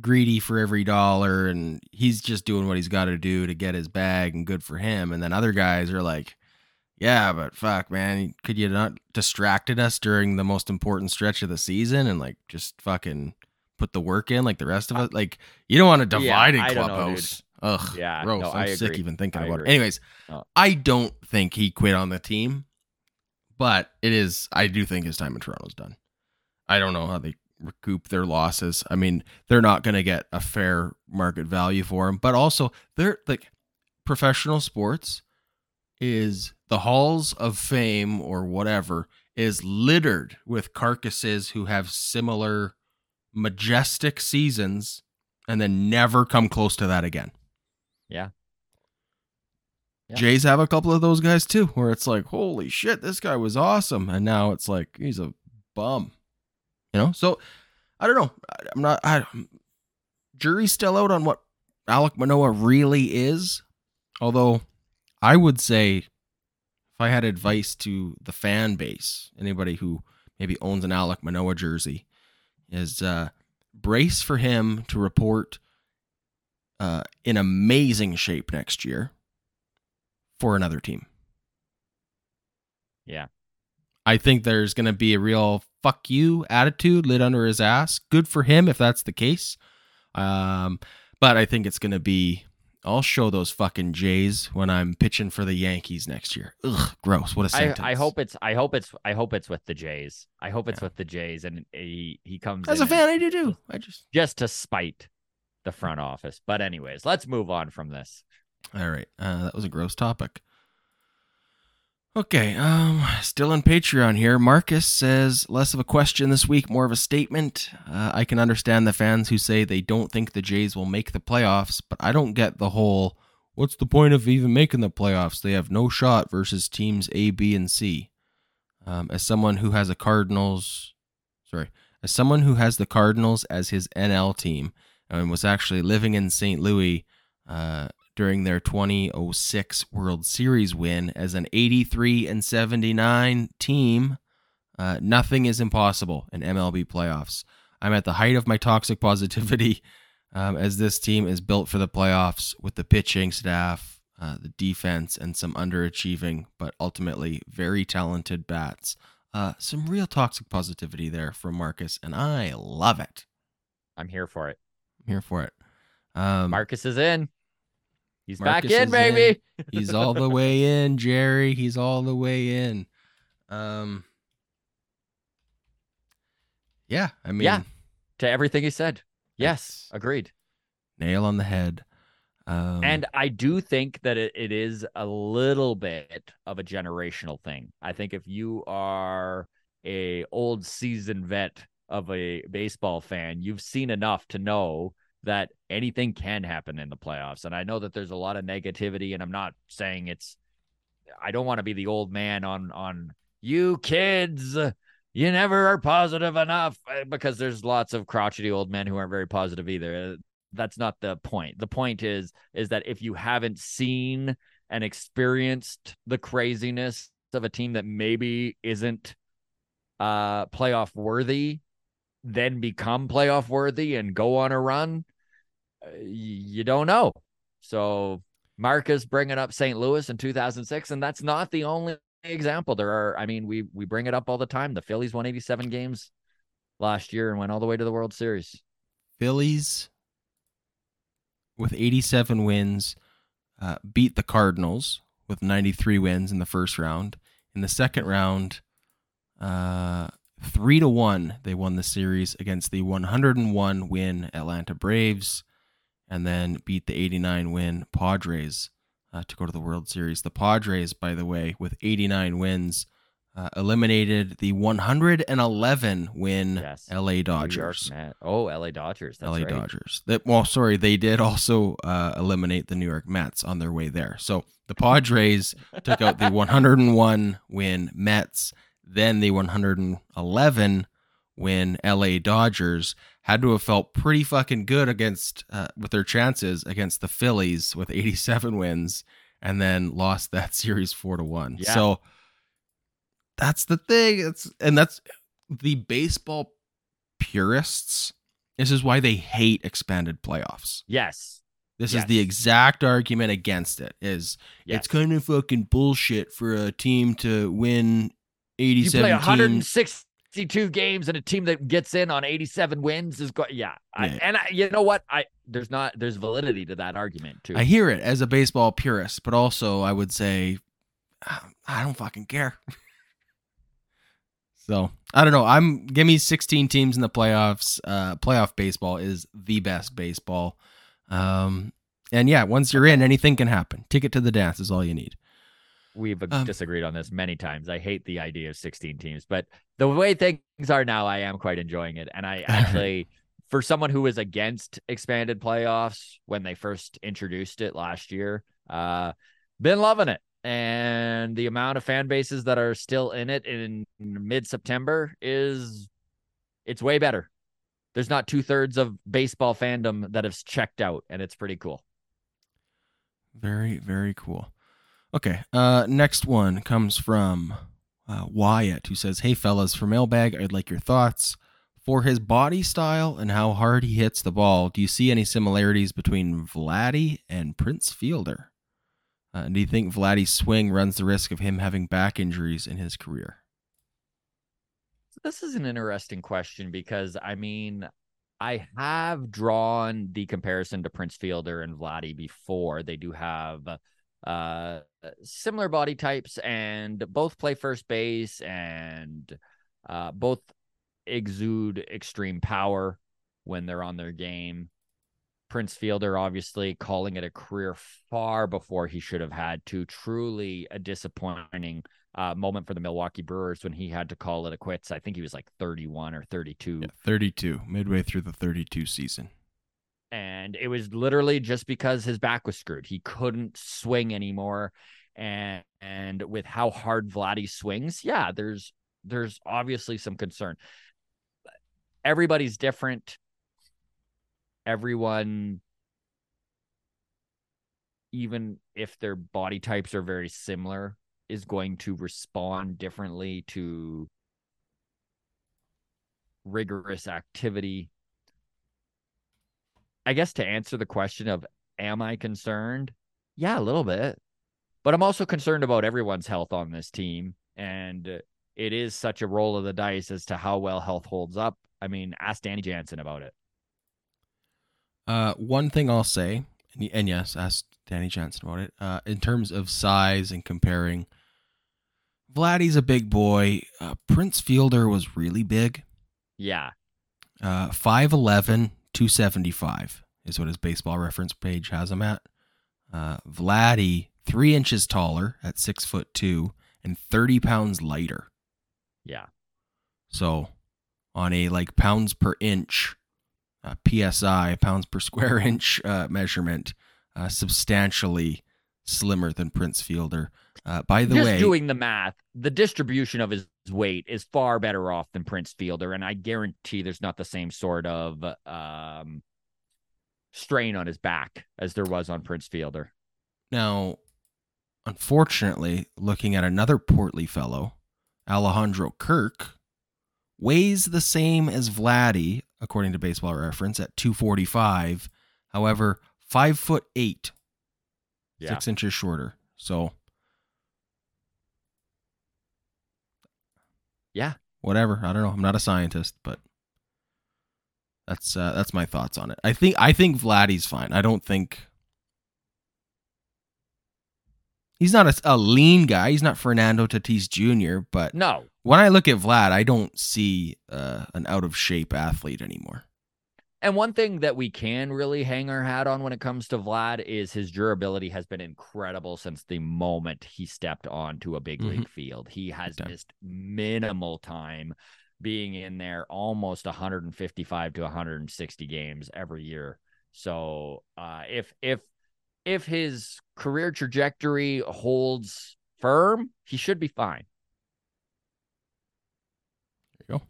greedy for every dollar, and he's just doing what he's got to do to get his bag, and good for him." And then other guys are like, "Yeah, but fuck, man, could you not distracted us during the most important stretch of the season and like just fucking put the work in like the rest of us? Like, you don't want to divide I a don't know, clubhouse." Ugh, Yeah, gross. no, I'm I sick even thinking I about agree. it. Anyways, Oh. I don't think he quit on the team, but it is. I do think his time in Toronto's done. I don't know how they recoup their losses. I mean, they're not going to get a fair market value for him, but also they're like professional sports is the halls of fame or whatever is littered with carcasses who have similar majestic seasons and then never come close to that again. Yeah. Yeah. Jays have a couple of those guys too, where it's like, holy shit, this guy was awesome, and now it's like he's a bum. You know, so I don't know. I'm not. I jury's still out on what Alek Manoah really is. Although I would say, if I had advice to the fan base, anybody who maybe owns an Alek Manoah jersey, is uh, brace for him to report uh, in amazing shape next year for another team. Yeah. I think there's going to be a real fuck you attitude lit under his ass. Good for him if that's the case. Um, but I think it's going to be. I'll show those fucking Jays when I'm pitching for the Yankees next year. Ugh, gross. What a I, sentence. I hope it's I hope it's I hope it's with the Jays. I hope it's Yeah. with the Jays and he he comes As a fan, I do too. I just. just to spite the front office. But anyways, let's move on from this. All right. Uh, that was a gross topic. Okay. Um, still on Patreon here. Marcus says less of a question this week, more of a statement. Uh, I can understand the fans who say they don't think the Jays will make the playoffs, but I don't get the whole. What's the point of even making the playoffs? They have no shot versus teams A, B, and C. Um, as someone who has a Cardinals, sorry, as someone who has the Cardinals as his NL team and was actually living in St. Louis, uh, during their 2006 World Series win as an 83 and 79 team. Uh, nothing is impossible in MLB playoffs. I'm at the height of my toxic positivity <laughs> um, as this team is built for the playoffs with the pitching staff, uh, the defense, and some underachieving but ultimately very talented bats. Uh, some real toxic positivity there from Marcus, and I love it. I'm here for it. I'm here for it. Um, Marcus is in. He's Marcus back in, baby. <laughs> He's all the way in, Jerry. He's all the way in. Um Yeah, I mean Yeah. to everything he said. Yes, agreed. nail on the head. Um And I do think that it, it is a little bit of a generational thing. I think if you are a old seasoned vet of a baseball fan, you've seen enough to know that anything can happen in the playoffs. And I know that there's a lot of negativity, and I'm not saying it's I don't want to be the old man on on you kids. You never are positive enough uh, because there's lots of crotchety old men who aren't very positive either. Uh, That's not the point. The point is is that if you haven't seen and experienced the craziness of a team that maybe isn't uh playoff worthy, then become playoff worthy and go on a run, you don't know. So Marcus bringing up St. Louis in 2006, and that's not the only example. There are, I mean, we we bring it up all the time. The Phillies won 87 games last year and went all the way to the World Series. Phillies with 87 wins uh, beat the Cardinals with 93 wins in the first round. In the second round, uh, three to one, they won the series against the 101 win Atlanta Braves, and then beat the 89 win Padres uh, to go to the World Series. The Padres, by the way, with 89 wins, uh, eliminated the 111 win Yes. LA York Dodgers. Oh, LA Dodgers. That's LA right. Dodgers. That well, sorry, they did also uh, eliminate the New York Mets on their way there. So the Padres took out the <laughs> 101 win Mets, then the 111 when LA Dodgers had to have felt pretty fucking good against uh, with their chances against the Phillies with 87 wins and then lost that <laughs> series 4 to 1. Yeah. So that's the thing. It's and that's the baseball purists. This is why they hate expanded playoffs. Yes. This yes. is the exact argument against it. Is yes. it's kind of fucking bullshit for a team to win 87 you play 160 62 games and a team that gets in on 87 wins is going, yeah. I, and I, you know what? I there's not there's validity to that argument too. I hear it as a baseball purist, but also I would say I don't fucking care. <laughs> so I don't know. I'm give me 16 teams in the playoffs. Uh, playoff baseball is the best baseball. Um, and yeah, once you're in, anything can happen. Ticket to the dance is all you need we've Um, disagreed on this many times. I hate the idea of 16 teams but the way things are now i am quite enjoying it. And i <laughs> actually for someone who was against expanded playoffs when they first introduced it last year uh been loving it. And the amount of fan bases that are still in it in mid-september is it's way better. There's not two-thirds of baseball fandom that has checked out and it's pretty cool. Very, very cool. Okay. Uh, next one comes from uh, Wyatt, who says, "Hey fellas, for mailbag, I'd like your thoughts for his body style and how hard he hits the ball. Do you see any similarities between Vladdy and Prince Fielder? Uh, do you think Vladdy's swing runs the risk of him having back injuries in his career?" This is an interesting question because I mean, I have drawn the comparison to Prince Fielder and Vladdy before. They do have uh similar body types and both play first base and uh both exude extreme power when they're on their game. Prince Fielder obviously calling it a career far before he should have had to. Truly a disappointing uh, moment for the Milwaukee Brewers when he had to call it a quits. I think he was like 31 or 32. Yeah, 32, midway through the 32 season. And it was literally just because his back was screwed. He couldn't swing anymore. And and with how hard Vladdy swings, yeah, there's there's obviously some concern. Everybody's different. Everyone even if their body types are very similar, is going to respond differently to rigorous activity. I guess to answer the question of am I concerned? Yeah, a little bit. But I'm also concerned about everyone's health on this team and it is such a roll of the dice as to how well health holds up. I mean, ask Danny Jansen about it. Uh, one thing I'll say, and, yes, ask Danny Jansen about it. Uh, in terms of size and comparing, Vladdy's a big boy. Uh, Prince Fielder was really big. Yeah. Uh, 5'11, 275 is what his baseball reference page has him at. Uh, Vladdy, three inches taller at six foot two and 30 pounds lighter. Yeah. So on a like pounds per inch, uh, PSI, pounds per square <laughs> inch uh, measurement, uh, substantially slimmer than Prince Fielder. Uh, by the Just way, doing the math, the distribution of his weight is far better off than Prince Fielder, and I guarantee there's not the same sort of um, strain on his back as there was on Prince Fielder. now, unfortunately, looking at another portly fellow, Alejandro Kirk, weighs the same as Vladdy, according to Baseball Reference, at 245. However, five foot eight, Yeah. six inches shorter. So, Yeah. whatever. I don't know. I'm not a scientist, but that's uh, that's my thoughts on it. I think I think Vladdy's fine. I don't think he's not a, a lean guy. He's not Fernando Tatis Jr. But No, when I look at Vlad, I don't see uh, an out of shape athlete anymore. And one thing that we can really hang our hat on when it comes to Vlad is his durability has been incredible since the moment he stepped onto a big Mhm. league field. He has time. missed minimal time being in there almost 155 to 160 games every year. So uh, if if if his career trajectory holds firm, he should be fine. There you go.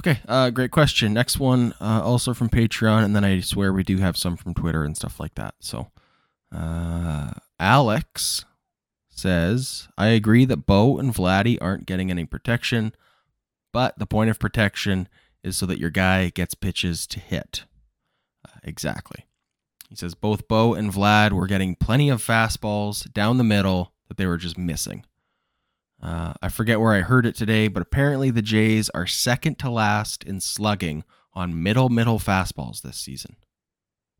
Okay, uh, great question. Next one, uh, also from Patreon, and then I swear we do have some from Twitter and stuff like that. So, uh, Alex says, I agree that Bo and Vladdy aren't getting any protection, but the point of protection is so that your guy gets pitches to hit. Uh, exactly. He says both Bo and Vlad were getting plenty of fastballs down the middle that they were just missing. Uh, I forget where I heard it today, but apparently the Jays are second to last in slugging on middle middle fastballs this season.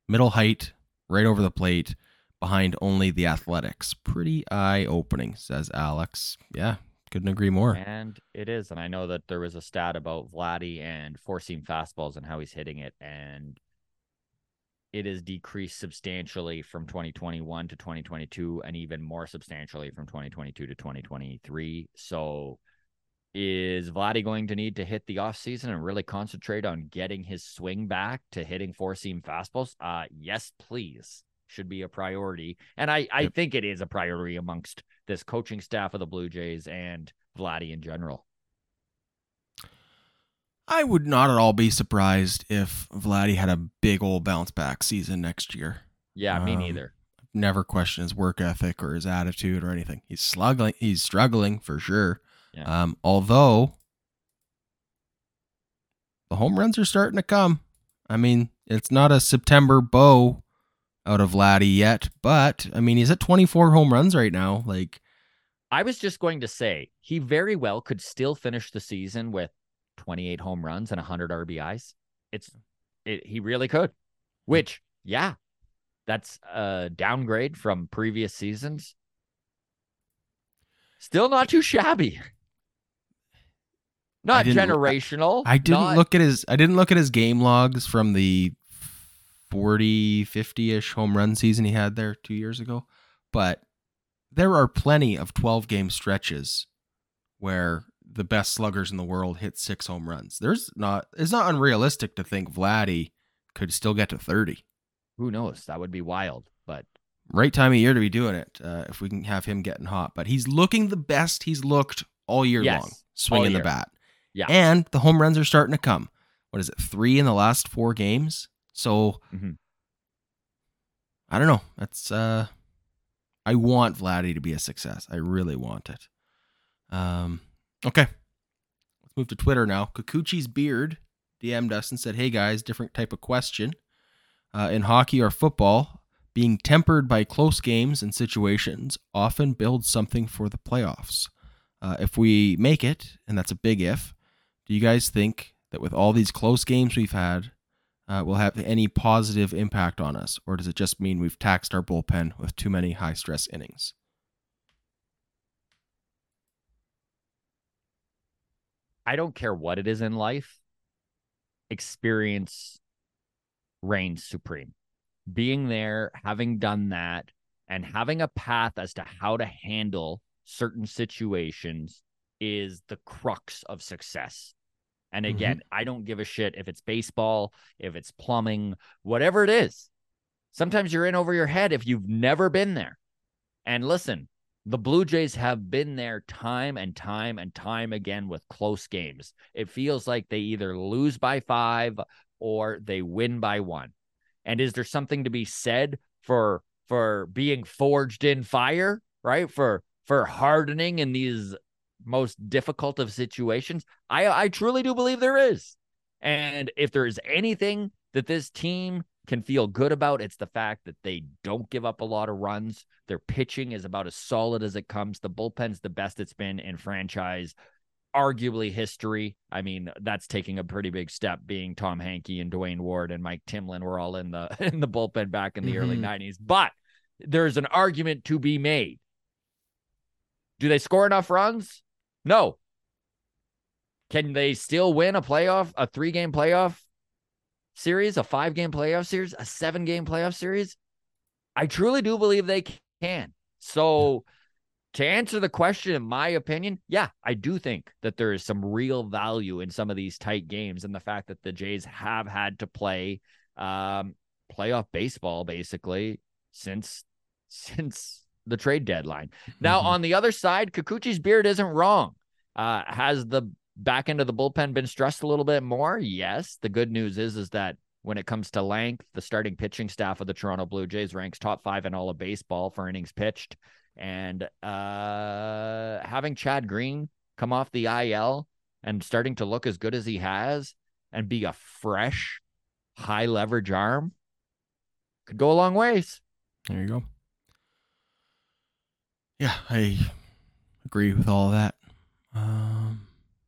Middle height, right over the plate, behind only the Athletics. Pretty eye opening, says Alex. Yeah, couldn't agree more. And it is. And I know that there was a stat about Vladdy and four seam fastballs and how he's hitting it. And it has decreased substantially from 2021 to 2022 and even more substantially from 2022 to 2023. So is Vladdy going to need to hit the offseason and really concentrate on getting his swing back to hitting four seam fastballs? Uh yes, please. Should be a priority. And I, I think it is a priority amongst this coaching staff of the Blue Jays and Vladdy in general. I would not at all be surprised if Vladdy had a big old bounce back season next year. Yeah, me Um, neither. Never question his work ethic or his attitude or anything. He's slugging. He's struggling for sure. Yeah. Um, although the home runs are starting to come. I mean, it's not a September bow out of Vladdy yet, but I mean, he's at 24 home runs right now. Like, I was just going to say he very well could still finish the season with 28 home runs and 100 RBIs. It's hmm. it, he really could. Hmm. Which, yeah, that's a downgrade from previous seasons. Still not too shabby. Not didn't- generational. I didn't not- look at his I didn't look at his game logs from the 40 50ish home run season he had there 2 years ago, but there are plenty of 12 game stretches where the best sluggers in the world hit 6 home runs. There's not it's not unrealistic to think Vladdy could still get to 30. Who knows? That would be wild. But Right time of year to be doing it uh, if we can have him getting hot, but he's looking the best he's looked all year Yes, long swinging the bat. Yeah. And the home runs are starting to come. What is it? Three in the last four games. So Mhm. I don't know. That's uh I want Vladdy to be a success. I really want it. Um okay. Let's move to Twitter now. Kikuchi's beard DM'd us and said, Hey guys, different type of question. Uh, in hockey or football, being tempered by close games and situations often builds something for the playoffs. Uh, if we make it, and that's a big if, do you guys think that with all these close games we've had, uh, will have any positive impact on us, or does it just mean we've taxed our bullpen with too many high stress innings? I don't care what it is in life, experience reigns supreme. Being there, having done that, and having a path as to how to handle certain situations is the crux of success. And Mhm. again, I don't give a shit if it's baseball, if it's plumbing, whatever it is. Sometimes you're in over your head if you've never been there. And listen, the Blue Jays have been there time and time and time again with close games. It feels like they either lose by five or they win by one. And is there something to be said for for being forged in fire, right? For for hardening in these most difficult of situations? I I truly do believe there is. And if there is anything that this team can feel good about, it's the fact that they don't give up a lot of runs. Their pitching is about as solid as it comes. The bullpen's the best it's been in franchise, arguably history. I mean, that's taking a pretty big step. Being Tom Henke and Duane Ward and Mike Timlin were all in the <laughs> in the bullpen back in the early Mhm. '90s. But there's an argument to be made. Do they score enough runs? No. Can they still win a playoff, a three game playoff series, a five game playoff series, a seven game playoff series? I truly do believe they can. So, to answer the question, in my opinion, yeah, I do think that there is some real value in some of these tight games and the fact that the Jays have had to play um, playoff baseball basically since since the trade deadline. Now, Mhm. on the other side, Kikuchi's beard isn't wrong. Uh, has the back into the bullpen been stressed a little bit more? Yes. The good news is is that when it comes to length. The starting pitching staff of the Toronto Blue Jays ranks top five in all of baseball for innings pitched. And uh, having Chad Green come off the IL and starting to look as good as he has and be a fresh, high leverage arm could go a long ways. There you go. Yeah, I agree with all that. Um,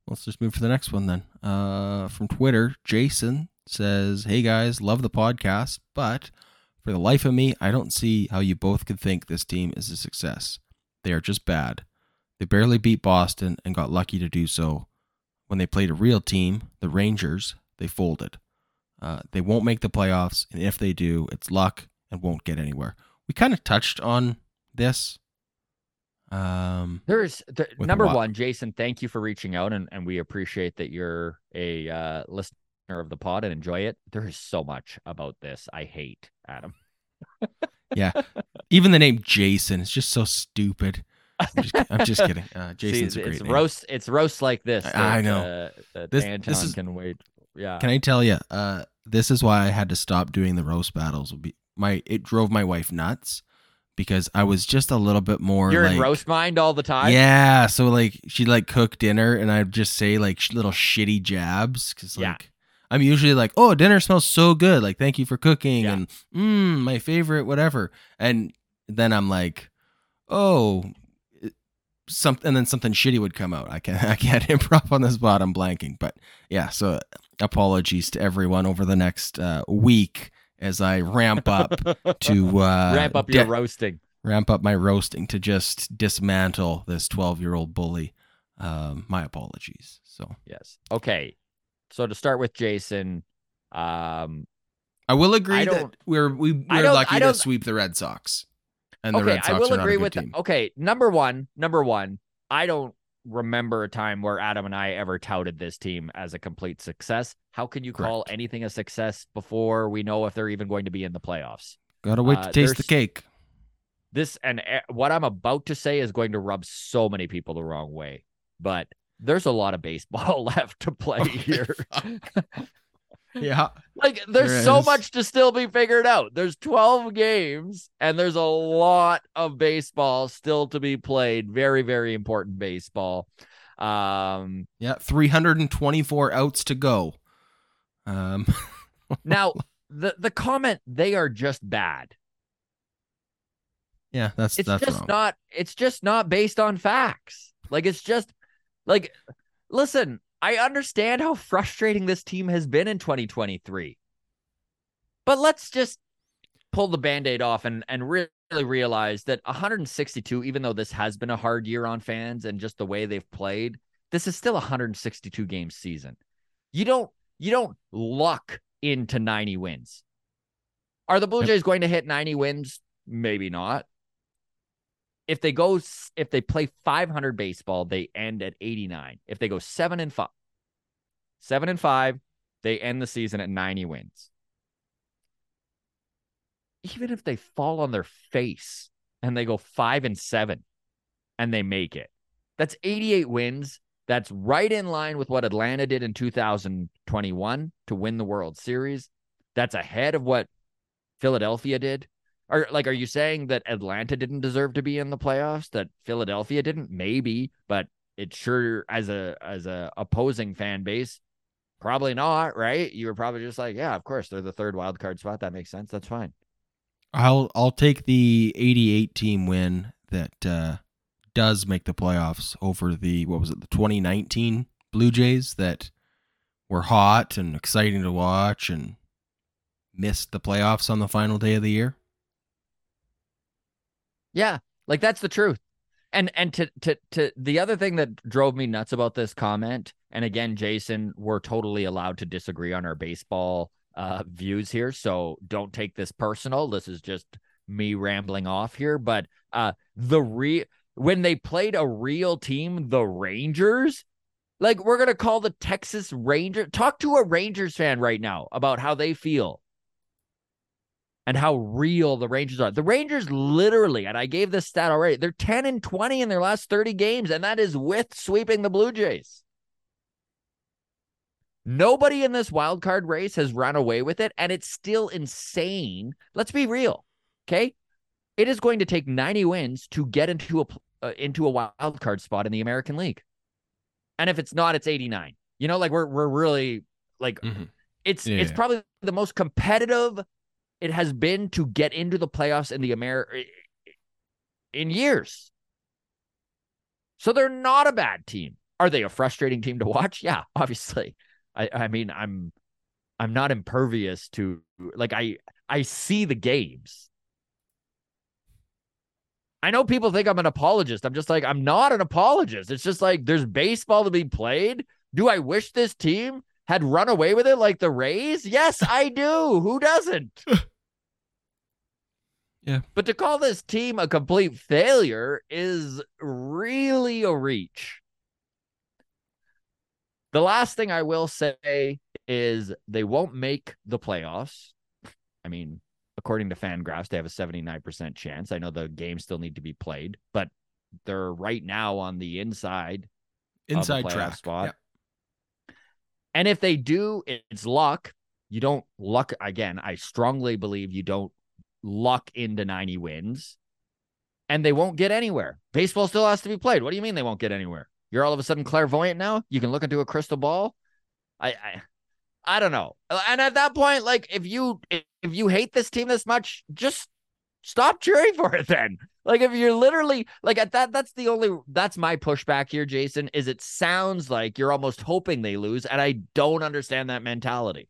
let's just move to the next one then. Uh, from Twitter, Jason says, "Hey guys, love the podcast, but for the life of me, I don't see how you both could think this team is a success. They are just bad. They barely beat Boston and got lucky to do so. When they played a real team, the Rangers, they folded. Uh, they won't make the playoffs, and if they do, it's luck and won't get anywhere. We kind of touched on this. Um, There's the, number one, Jason. Thank you for reaching out, and, and we appreciate that you're a uh, listener of the pod and enjoy it. There is so much about this I hate, Adam. <laughs> yeah, even the name Jason is just so stupid. I'm just, I'm just <laughs> kidding. Uh, Jason's See, a great it's name. roast. It's roast like this. I- I know. Uh, that This- Anton this is- can wait. Yeah. Can I tell you? Uh, this is why I had to stop doing the roast battles. Would be my it drove my wife nuts because I was just a little bit more. You're like, in roast mind all the time. Yeah, so like she'd like cook dinner, and I'd just say like sh- little shitty jabs because like Yeah. I'm usually like, oh, dinner smells so good, like thank you for cooking, Yeah. and mm, my favorite, whatever, and then I'm like, oh, some, and then something shitty would come out. I can't, <laughs> I can't <laughs> improv on the spot. I'm blanking, but yeah. So apologies to everyone over the next uh, week as I ramp up to <laughs> uh, Ramp up your de- roasting. ramp up my roasting to just dismantle this 12 year old bully. Um, my apologies. So Yes. Okay. So to start with Jason, um, I will agree I that we're we, we're lucky to sweep the Red Sox, and the okay, Red Sox I will are not agree with team. that. Okay, number one, number one, I don't remember a time where Adam and I ever touted this team as a complete success. How can you call anything a success before we know if they're even going to be in the playoffs? Gotta wait uh, to taste the cake. This and eh, what I'm about to say is going to rub so many people the wrong way, but there's a lot of baseball <laughs> left to play here. <laughs> Yeah, Like there's There so much to still be figured out. There's 12 games and there's a lot of baseball still to be played. Very very important baseball. Um yeah. 324 outs to go. Um, <laughs> now the the comment they are just bad. yeah, that's It's that's just wrong. not it's just not based on facts. Like it's just like listen, I understand how frustrating this team has been in 2023. But let's just pull the band-aid off and and really realize that 162 even though this has been a hard year on fans and just the way they've played, this is still a 162 game season. You don't you don't luck into 90 wins. Are the Blue Jays going to hit 90 wins? Maybe not if they go if they play 500 baseball they end at 89 if they go 7 and 5 7 and 5 they end the season at 90 wins. Even if they fall on their face and they go 5 and 7 and they make it that's 88 wins. That's right in line with what Atlanta did in 2021 to win the World Series. That's ahead of what Philadelphia did are like, are you saying that Atlanta didn't deserve to be in the playoffs? That Philadelphia didn't? Maybe, but it sure as a as a opposing fan base, probably not, right? You were probably just like, yeah, of course, they're the third wild card spot. That makes sense. That's fine. I'll I'll take the 88 team win that uh, does make the playoffs over the what was it the 2019 Blue Jays that were hot and exciting to watch and missed the playoffs on the final day of the year. Yeah, like that's the truth. And and to to to the other thing that drove me nuts about this comment, and again, Jason, we're totally allowed to disagree on our baseball uh views here, so don't take this personal. This is just me rambling off here, but uh the re when they played a real team, the Rangers, like we're to call the Texas Ranger talk to a Rangers fan right now about how they feel and how real the Rangers are. The Rangers literally, and I gave this stat already, they're 10 and 20 in their last 30 games, and that is with sweeping the Blue Jays. Nobody in this wild card race has run away with it, and it's still insane. Let's be real, okay? It is going to take 90 wins to get into a uh, into a wild card spot in the American League, and if it's not, it's 89. You know, like we're we're really like Mhm. it's Yeah, it's probably the most competitive it has been to get into the playoffs in the Amer in years. So they're not a bad team. Are they a frustrating team to watch? Yeah, <laughs> obviously. I I mean, I'm I'm not impervious to like I I see the games. I know people think I'm an apologist. I'm just like I'm not an apologist. It's just like there's baseball to be played. Do I wish this team had run away with it like the Rays? Yes, I do. Who doesn't? <laughs> Yeah. But to call this team a complete failure is really a reach. The last thing I will say is they won't make the playoffs. I mean, according to Fangraphs, they have a 79% chance. I know the games still need to be played, but they're right now on the inside Inside track. spot. And if they do, it's luck. You don't luck again. I strongly believe you don't luck into 90 wins and they won't get anywhere. Baseball still has to be played. What do you mean they won't get anywhere? You're all of a sudden clairvoyant now? You can look into a crystal ball? I I, I don't know. And at that point like if you if you hate this team this much, just stop cheering for it then. Like if you're literally like at that that's the only that's my pushback here Jason is it sounds like you're almost hoping they lose and I don't understand that mentality.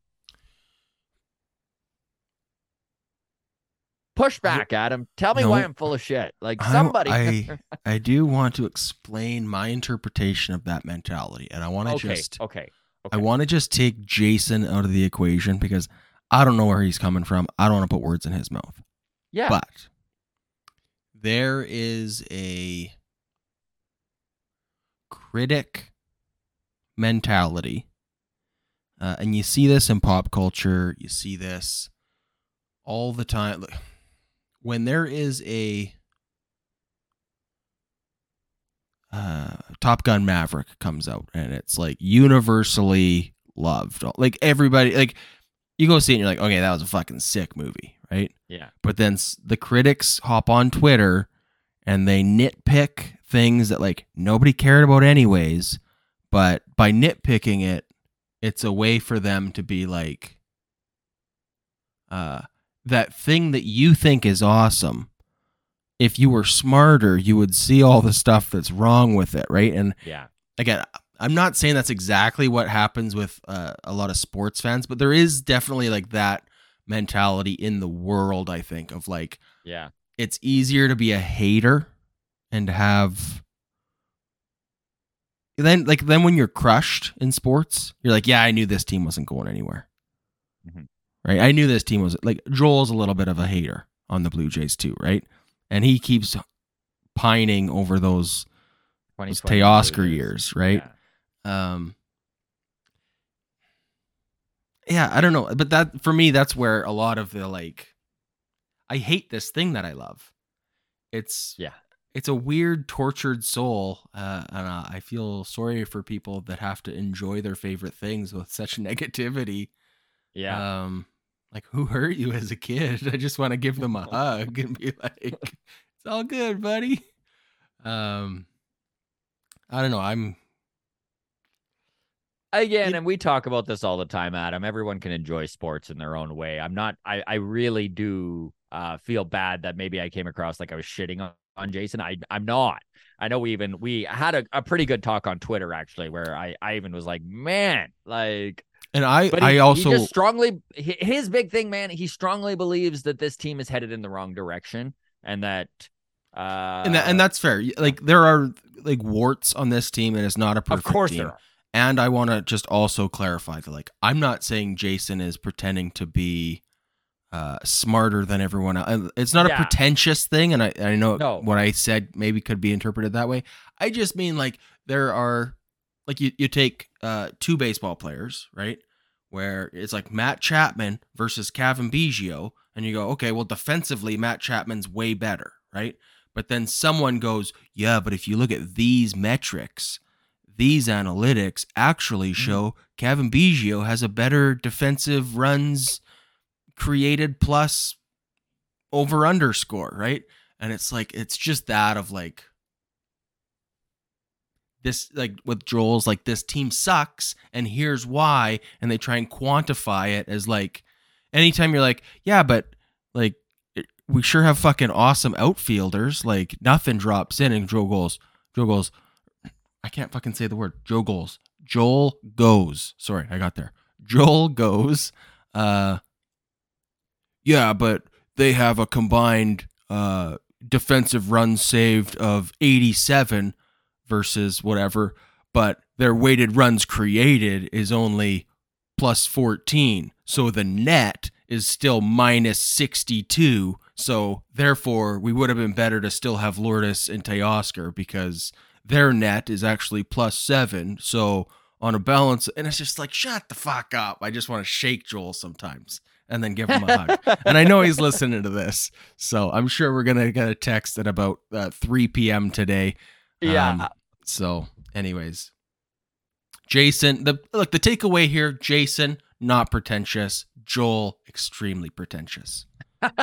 Push back, Adam. Tell me why I'm full of shit. Like somebody I <laughs> I do want to explain my interpretation of that mentality, and I want to Okay, just okay. I want to just take Jason out of the equation because I don't know where he's coming from. I don't want to put words in his mouth. Yeah. But there is a critic mentality. Uh, and you see this in pop culture. You see this all the time. When there is a uh, Top Gun Maverick comes out and it's like universally loved. Like everybody, like you go see it and you're like, okay, that was a fucking sick movie, right? yeah. but then the critics hop on Twitter and they nitpick things that like nobody cared about anyways, but by nitpicking it, it's a way for them to be like uh that thing that you think is awesome. If you were smarter, you would see all the stuff that's wrong with it, right? And Yeah. again, I'm not saying that's exactly what happens with uh, a lot of sports fans, but there is definitely like that mentality in the world. I think of like Yeah. it's easier to be a hater and have then like then when you're crushed in sports, you're like, yeah, I knew this team wasn't going anywhere. Mhm. Right? I knew this team was like Joel's a little bit of a hater on the Blue Jays too, right? And he keeps pining over those those 2020 Teoscar years, right? Yeah. um yeah i don't know but that for me that's where a lot of the like i hate this thing that i love it's Yeah. it's a weird tortured soul uh and uh, i feel sorry for people that have to enjoy their favorite things with such <laughs> negativity Yeah. um like who hurt you as a kid <laughs> i just want to give them a <laughs> hug and be like it's all good buddy um i don't know i'm Again, and we talk about this all the time, Adam. Everyone can enjoy sports in their own way. I'm not I I really do uh feel bad that maybe I came across like I was shitting on, on Jason. I I'm not. I know we even we had a, a pretty good talk on Twitter actually where I I even was like, "Man, like and i But he, i also he just strongly his big thing, man. He strongly believes that this team is headed in the wrong direction, and that uh, and that, and that's fair. Like there are like warts on this team, and it's not a of perfect course team. there are. And I want to just also clarify that like I'm not saying Jason is pretending to be uh, smarter than everyone else. It's not Yeah. a pretentious thing, and I I know No. what I said maybe could be interpreted that way. I just mean like there are like you you take uh, two baseball players right where it's like Matt Chapman versus Cavan Biggio, and you go okay well defensively Matt Chapman's way better right. But then someone goes, yeah, but if you look at these metrics, these analytics actually mm-hmm. show Cavan Biggio has a better defensive runs created plus over underscore, right? And it's like it's just that of like this like with Joel's like this team sucks and here's why and they try and quantify it as like anytime you're like, yeah, but like it- we sure have fucking awesome outfielders, like nothing drops in and Joe goes, Joe goes, I can't fucking say the word. Joe goes. Joel goes. Sorry, I got there. Joel goes. Uh yeah, but they have a combined uh defensive runs saved of 87 versus whatever, but their weighted runs created is only plus 14. So the net is still minus 62. So therefore, we would have been better to still have Lourdes and Teoscar because their net is actually plus seven. So on a balance, and it's just like, shut the fuck up. I just want to shake Joel sometimes and then give him a hug. <laughs> And I know he's listening to this. So I'm sure we're going to get a text at about uh, 3 p.m. today. Yeah. Um, so, anyways, Jason, the look, the takeaway here, Jason, not pretentious. Joel, extremely pretentious. Uh, <laughs>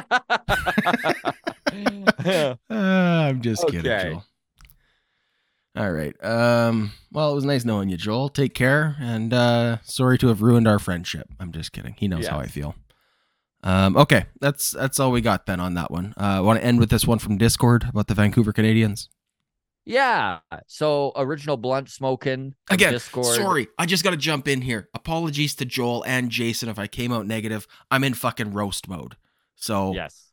<laughs> I'm just kidding, Joel. All right. Um. Well, it was nice knowing you, Joel. Take care, and uh, sorry to have ruined our friendship. I'm just kidding. He knows how I feel. Um. Okay. That's that's all we got then on that one. Uh. Want to end with this one from Discord about the Vancouver Canadians. yeah. So original blunt smoking Again, Discord. sorry, I just got to jump in here. Apologies to Joel and Jason if I came out negative. I'm in fucking roast mode, so Yes.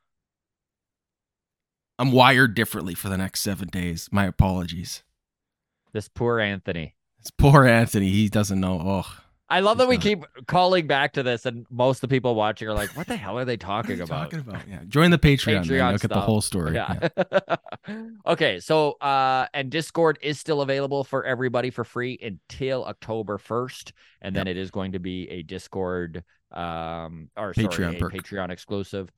I'm wired differently for the next seven days. My apologies. This poor Anthony. It's poor Anthony. He doesn't know. Oh, I love that we It's keep calling back to this, and most of the people watching are like, "What the hell are they what are talking about?" talking about? Yeah, join the Patreon. man. Patreon You'll get the whole story. Yeah. <laughs> okay, so uh and Discord is still available for everybody for free until October 1st and then it is going to be a Discord um or Patreon sorry. Patreon exclusive.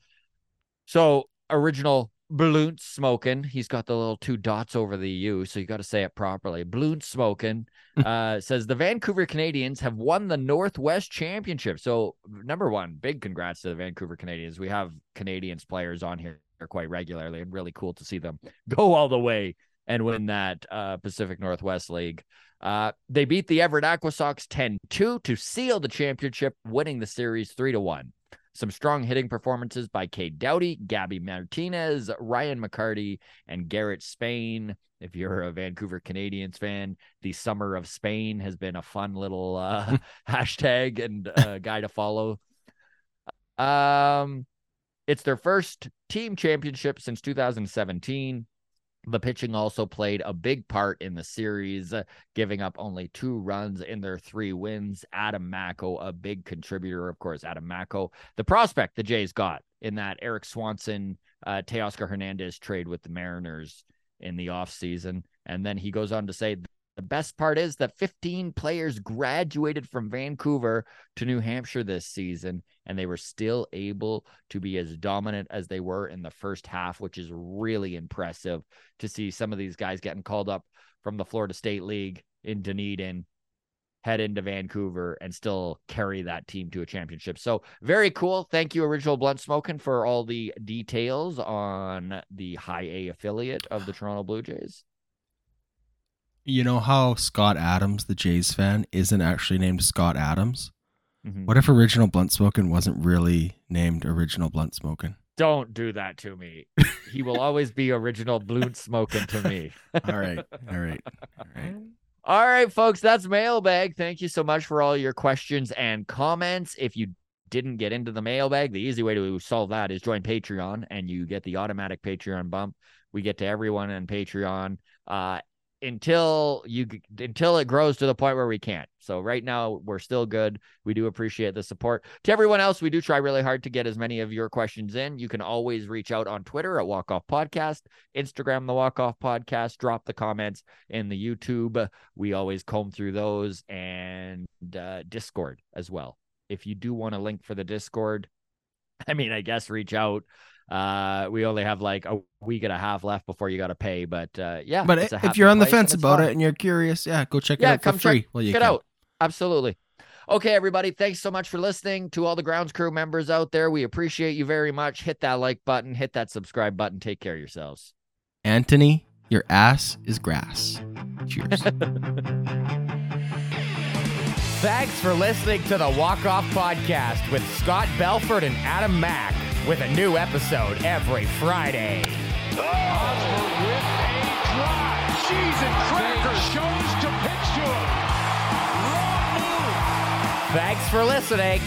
So, original Bloont Smoking, he's got the little two dots over the U, so you got to say it properly. Bloont Smoking <laughs> uh says the Vancouver Canadians have won the Northwest Championship. So, number 1, big congrats to the Vancouver Canadians. We have Canadians players on here quite regularly and really cool to see them <laughs> go all the way and win that uh, Pacific Northwest League. Uh, they beat the Everett Aquasox 10-2 to seal the championship, winning the series 3 to 1. Some strong hitting performances by Cade Doughty, Gabby Martinez, Ryan McCarty, and Garrett Spain. If you're a Vancouver Canadians fan, the summer of Spain has been a fun little uh, <laughs> <laughs> hashtag and uh, guy to follow. Um, it's their first team championship since 2017. The pitching also played a big part in the series, uh, giving up only two runs in their three wins. Adam Macko, a big contributor, of course. Adam Macko, the prospect the Jays got in that Erik Swanson, uh, Teoscar Hernandez trade with the Mariners in the offseason. And then he goes on to say, the best part is that 15 players graduated from Vancouver to New Hampshire this season, and they were still able to be as dominant as they were in the first half, which is really impressive to see some of these guys getting called up from the Florida State League in Dunedin, head into Vancouver, and still carry that team to a championship. So, very cool. Thank you, Original Blunt Smoking, for all the details on the high A affiliate of the Toronto Blue Jays. You know how Scott Adams, the Jays fan, isn't actually named Scott Adams? Mhm. What if Original Blunt Smoking wasn't really named Original Blunt Smoking? Don't do that to me. he will always be original blunt smoking to me. <laughs> All right. All right. All right. All right, folks, that's mailbag. Thank you so much for all your questions and comments. If you didn't get into the mailbag, the easy way to solve that is join Patreon and you get the automatic Patreon bump. We get to everyone on Patreon. Uh until you until it grows to the point where we can't. So right now we're still good. We do appreciate the support. To everyone else, we do try really hard to get as many of your questions in. You can always reach out on Twitter at Walk Off Podcast, Instagram the Walk Off Podcast, drop the comments in the YouTube. We always comb through those and uh, Discord as well. If you do want a link for the Discord, <laughs> I mean, I guess reach out. Uh, we only have like a week and a half left before you got to pay, but uh, yeah. But it's a if you're on the fence about fun. it and you're curious, yeah, go check Yeah, it out for come check- well, you Check it can. out. Absolutely. Okay, everybody, thanks so much for listening to all the grounds crew members out there. We appreciate you very much. Hit that like button, hit that subscribe button. Take care of yourselves. Anthony, your ass is grass. Cheers. <laughs> Thanks for listening to the Walk Off Podcast with Scott Belford and Adam Mack with a new episode every Friday. Osborne with a drive. Cheese and shows to pitch to him. Thanks for listening.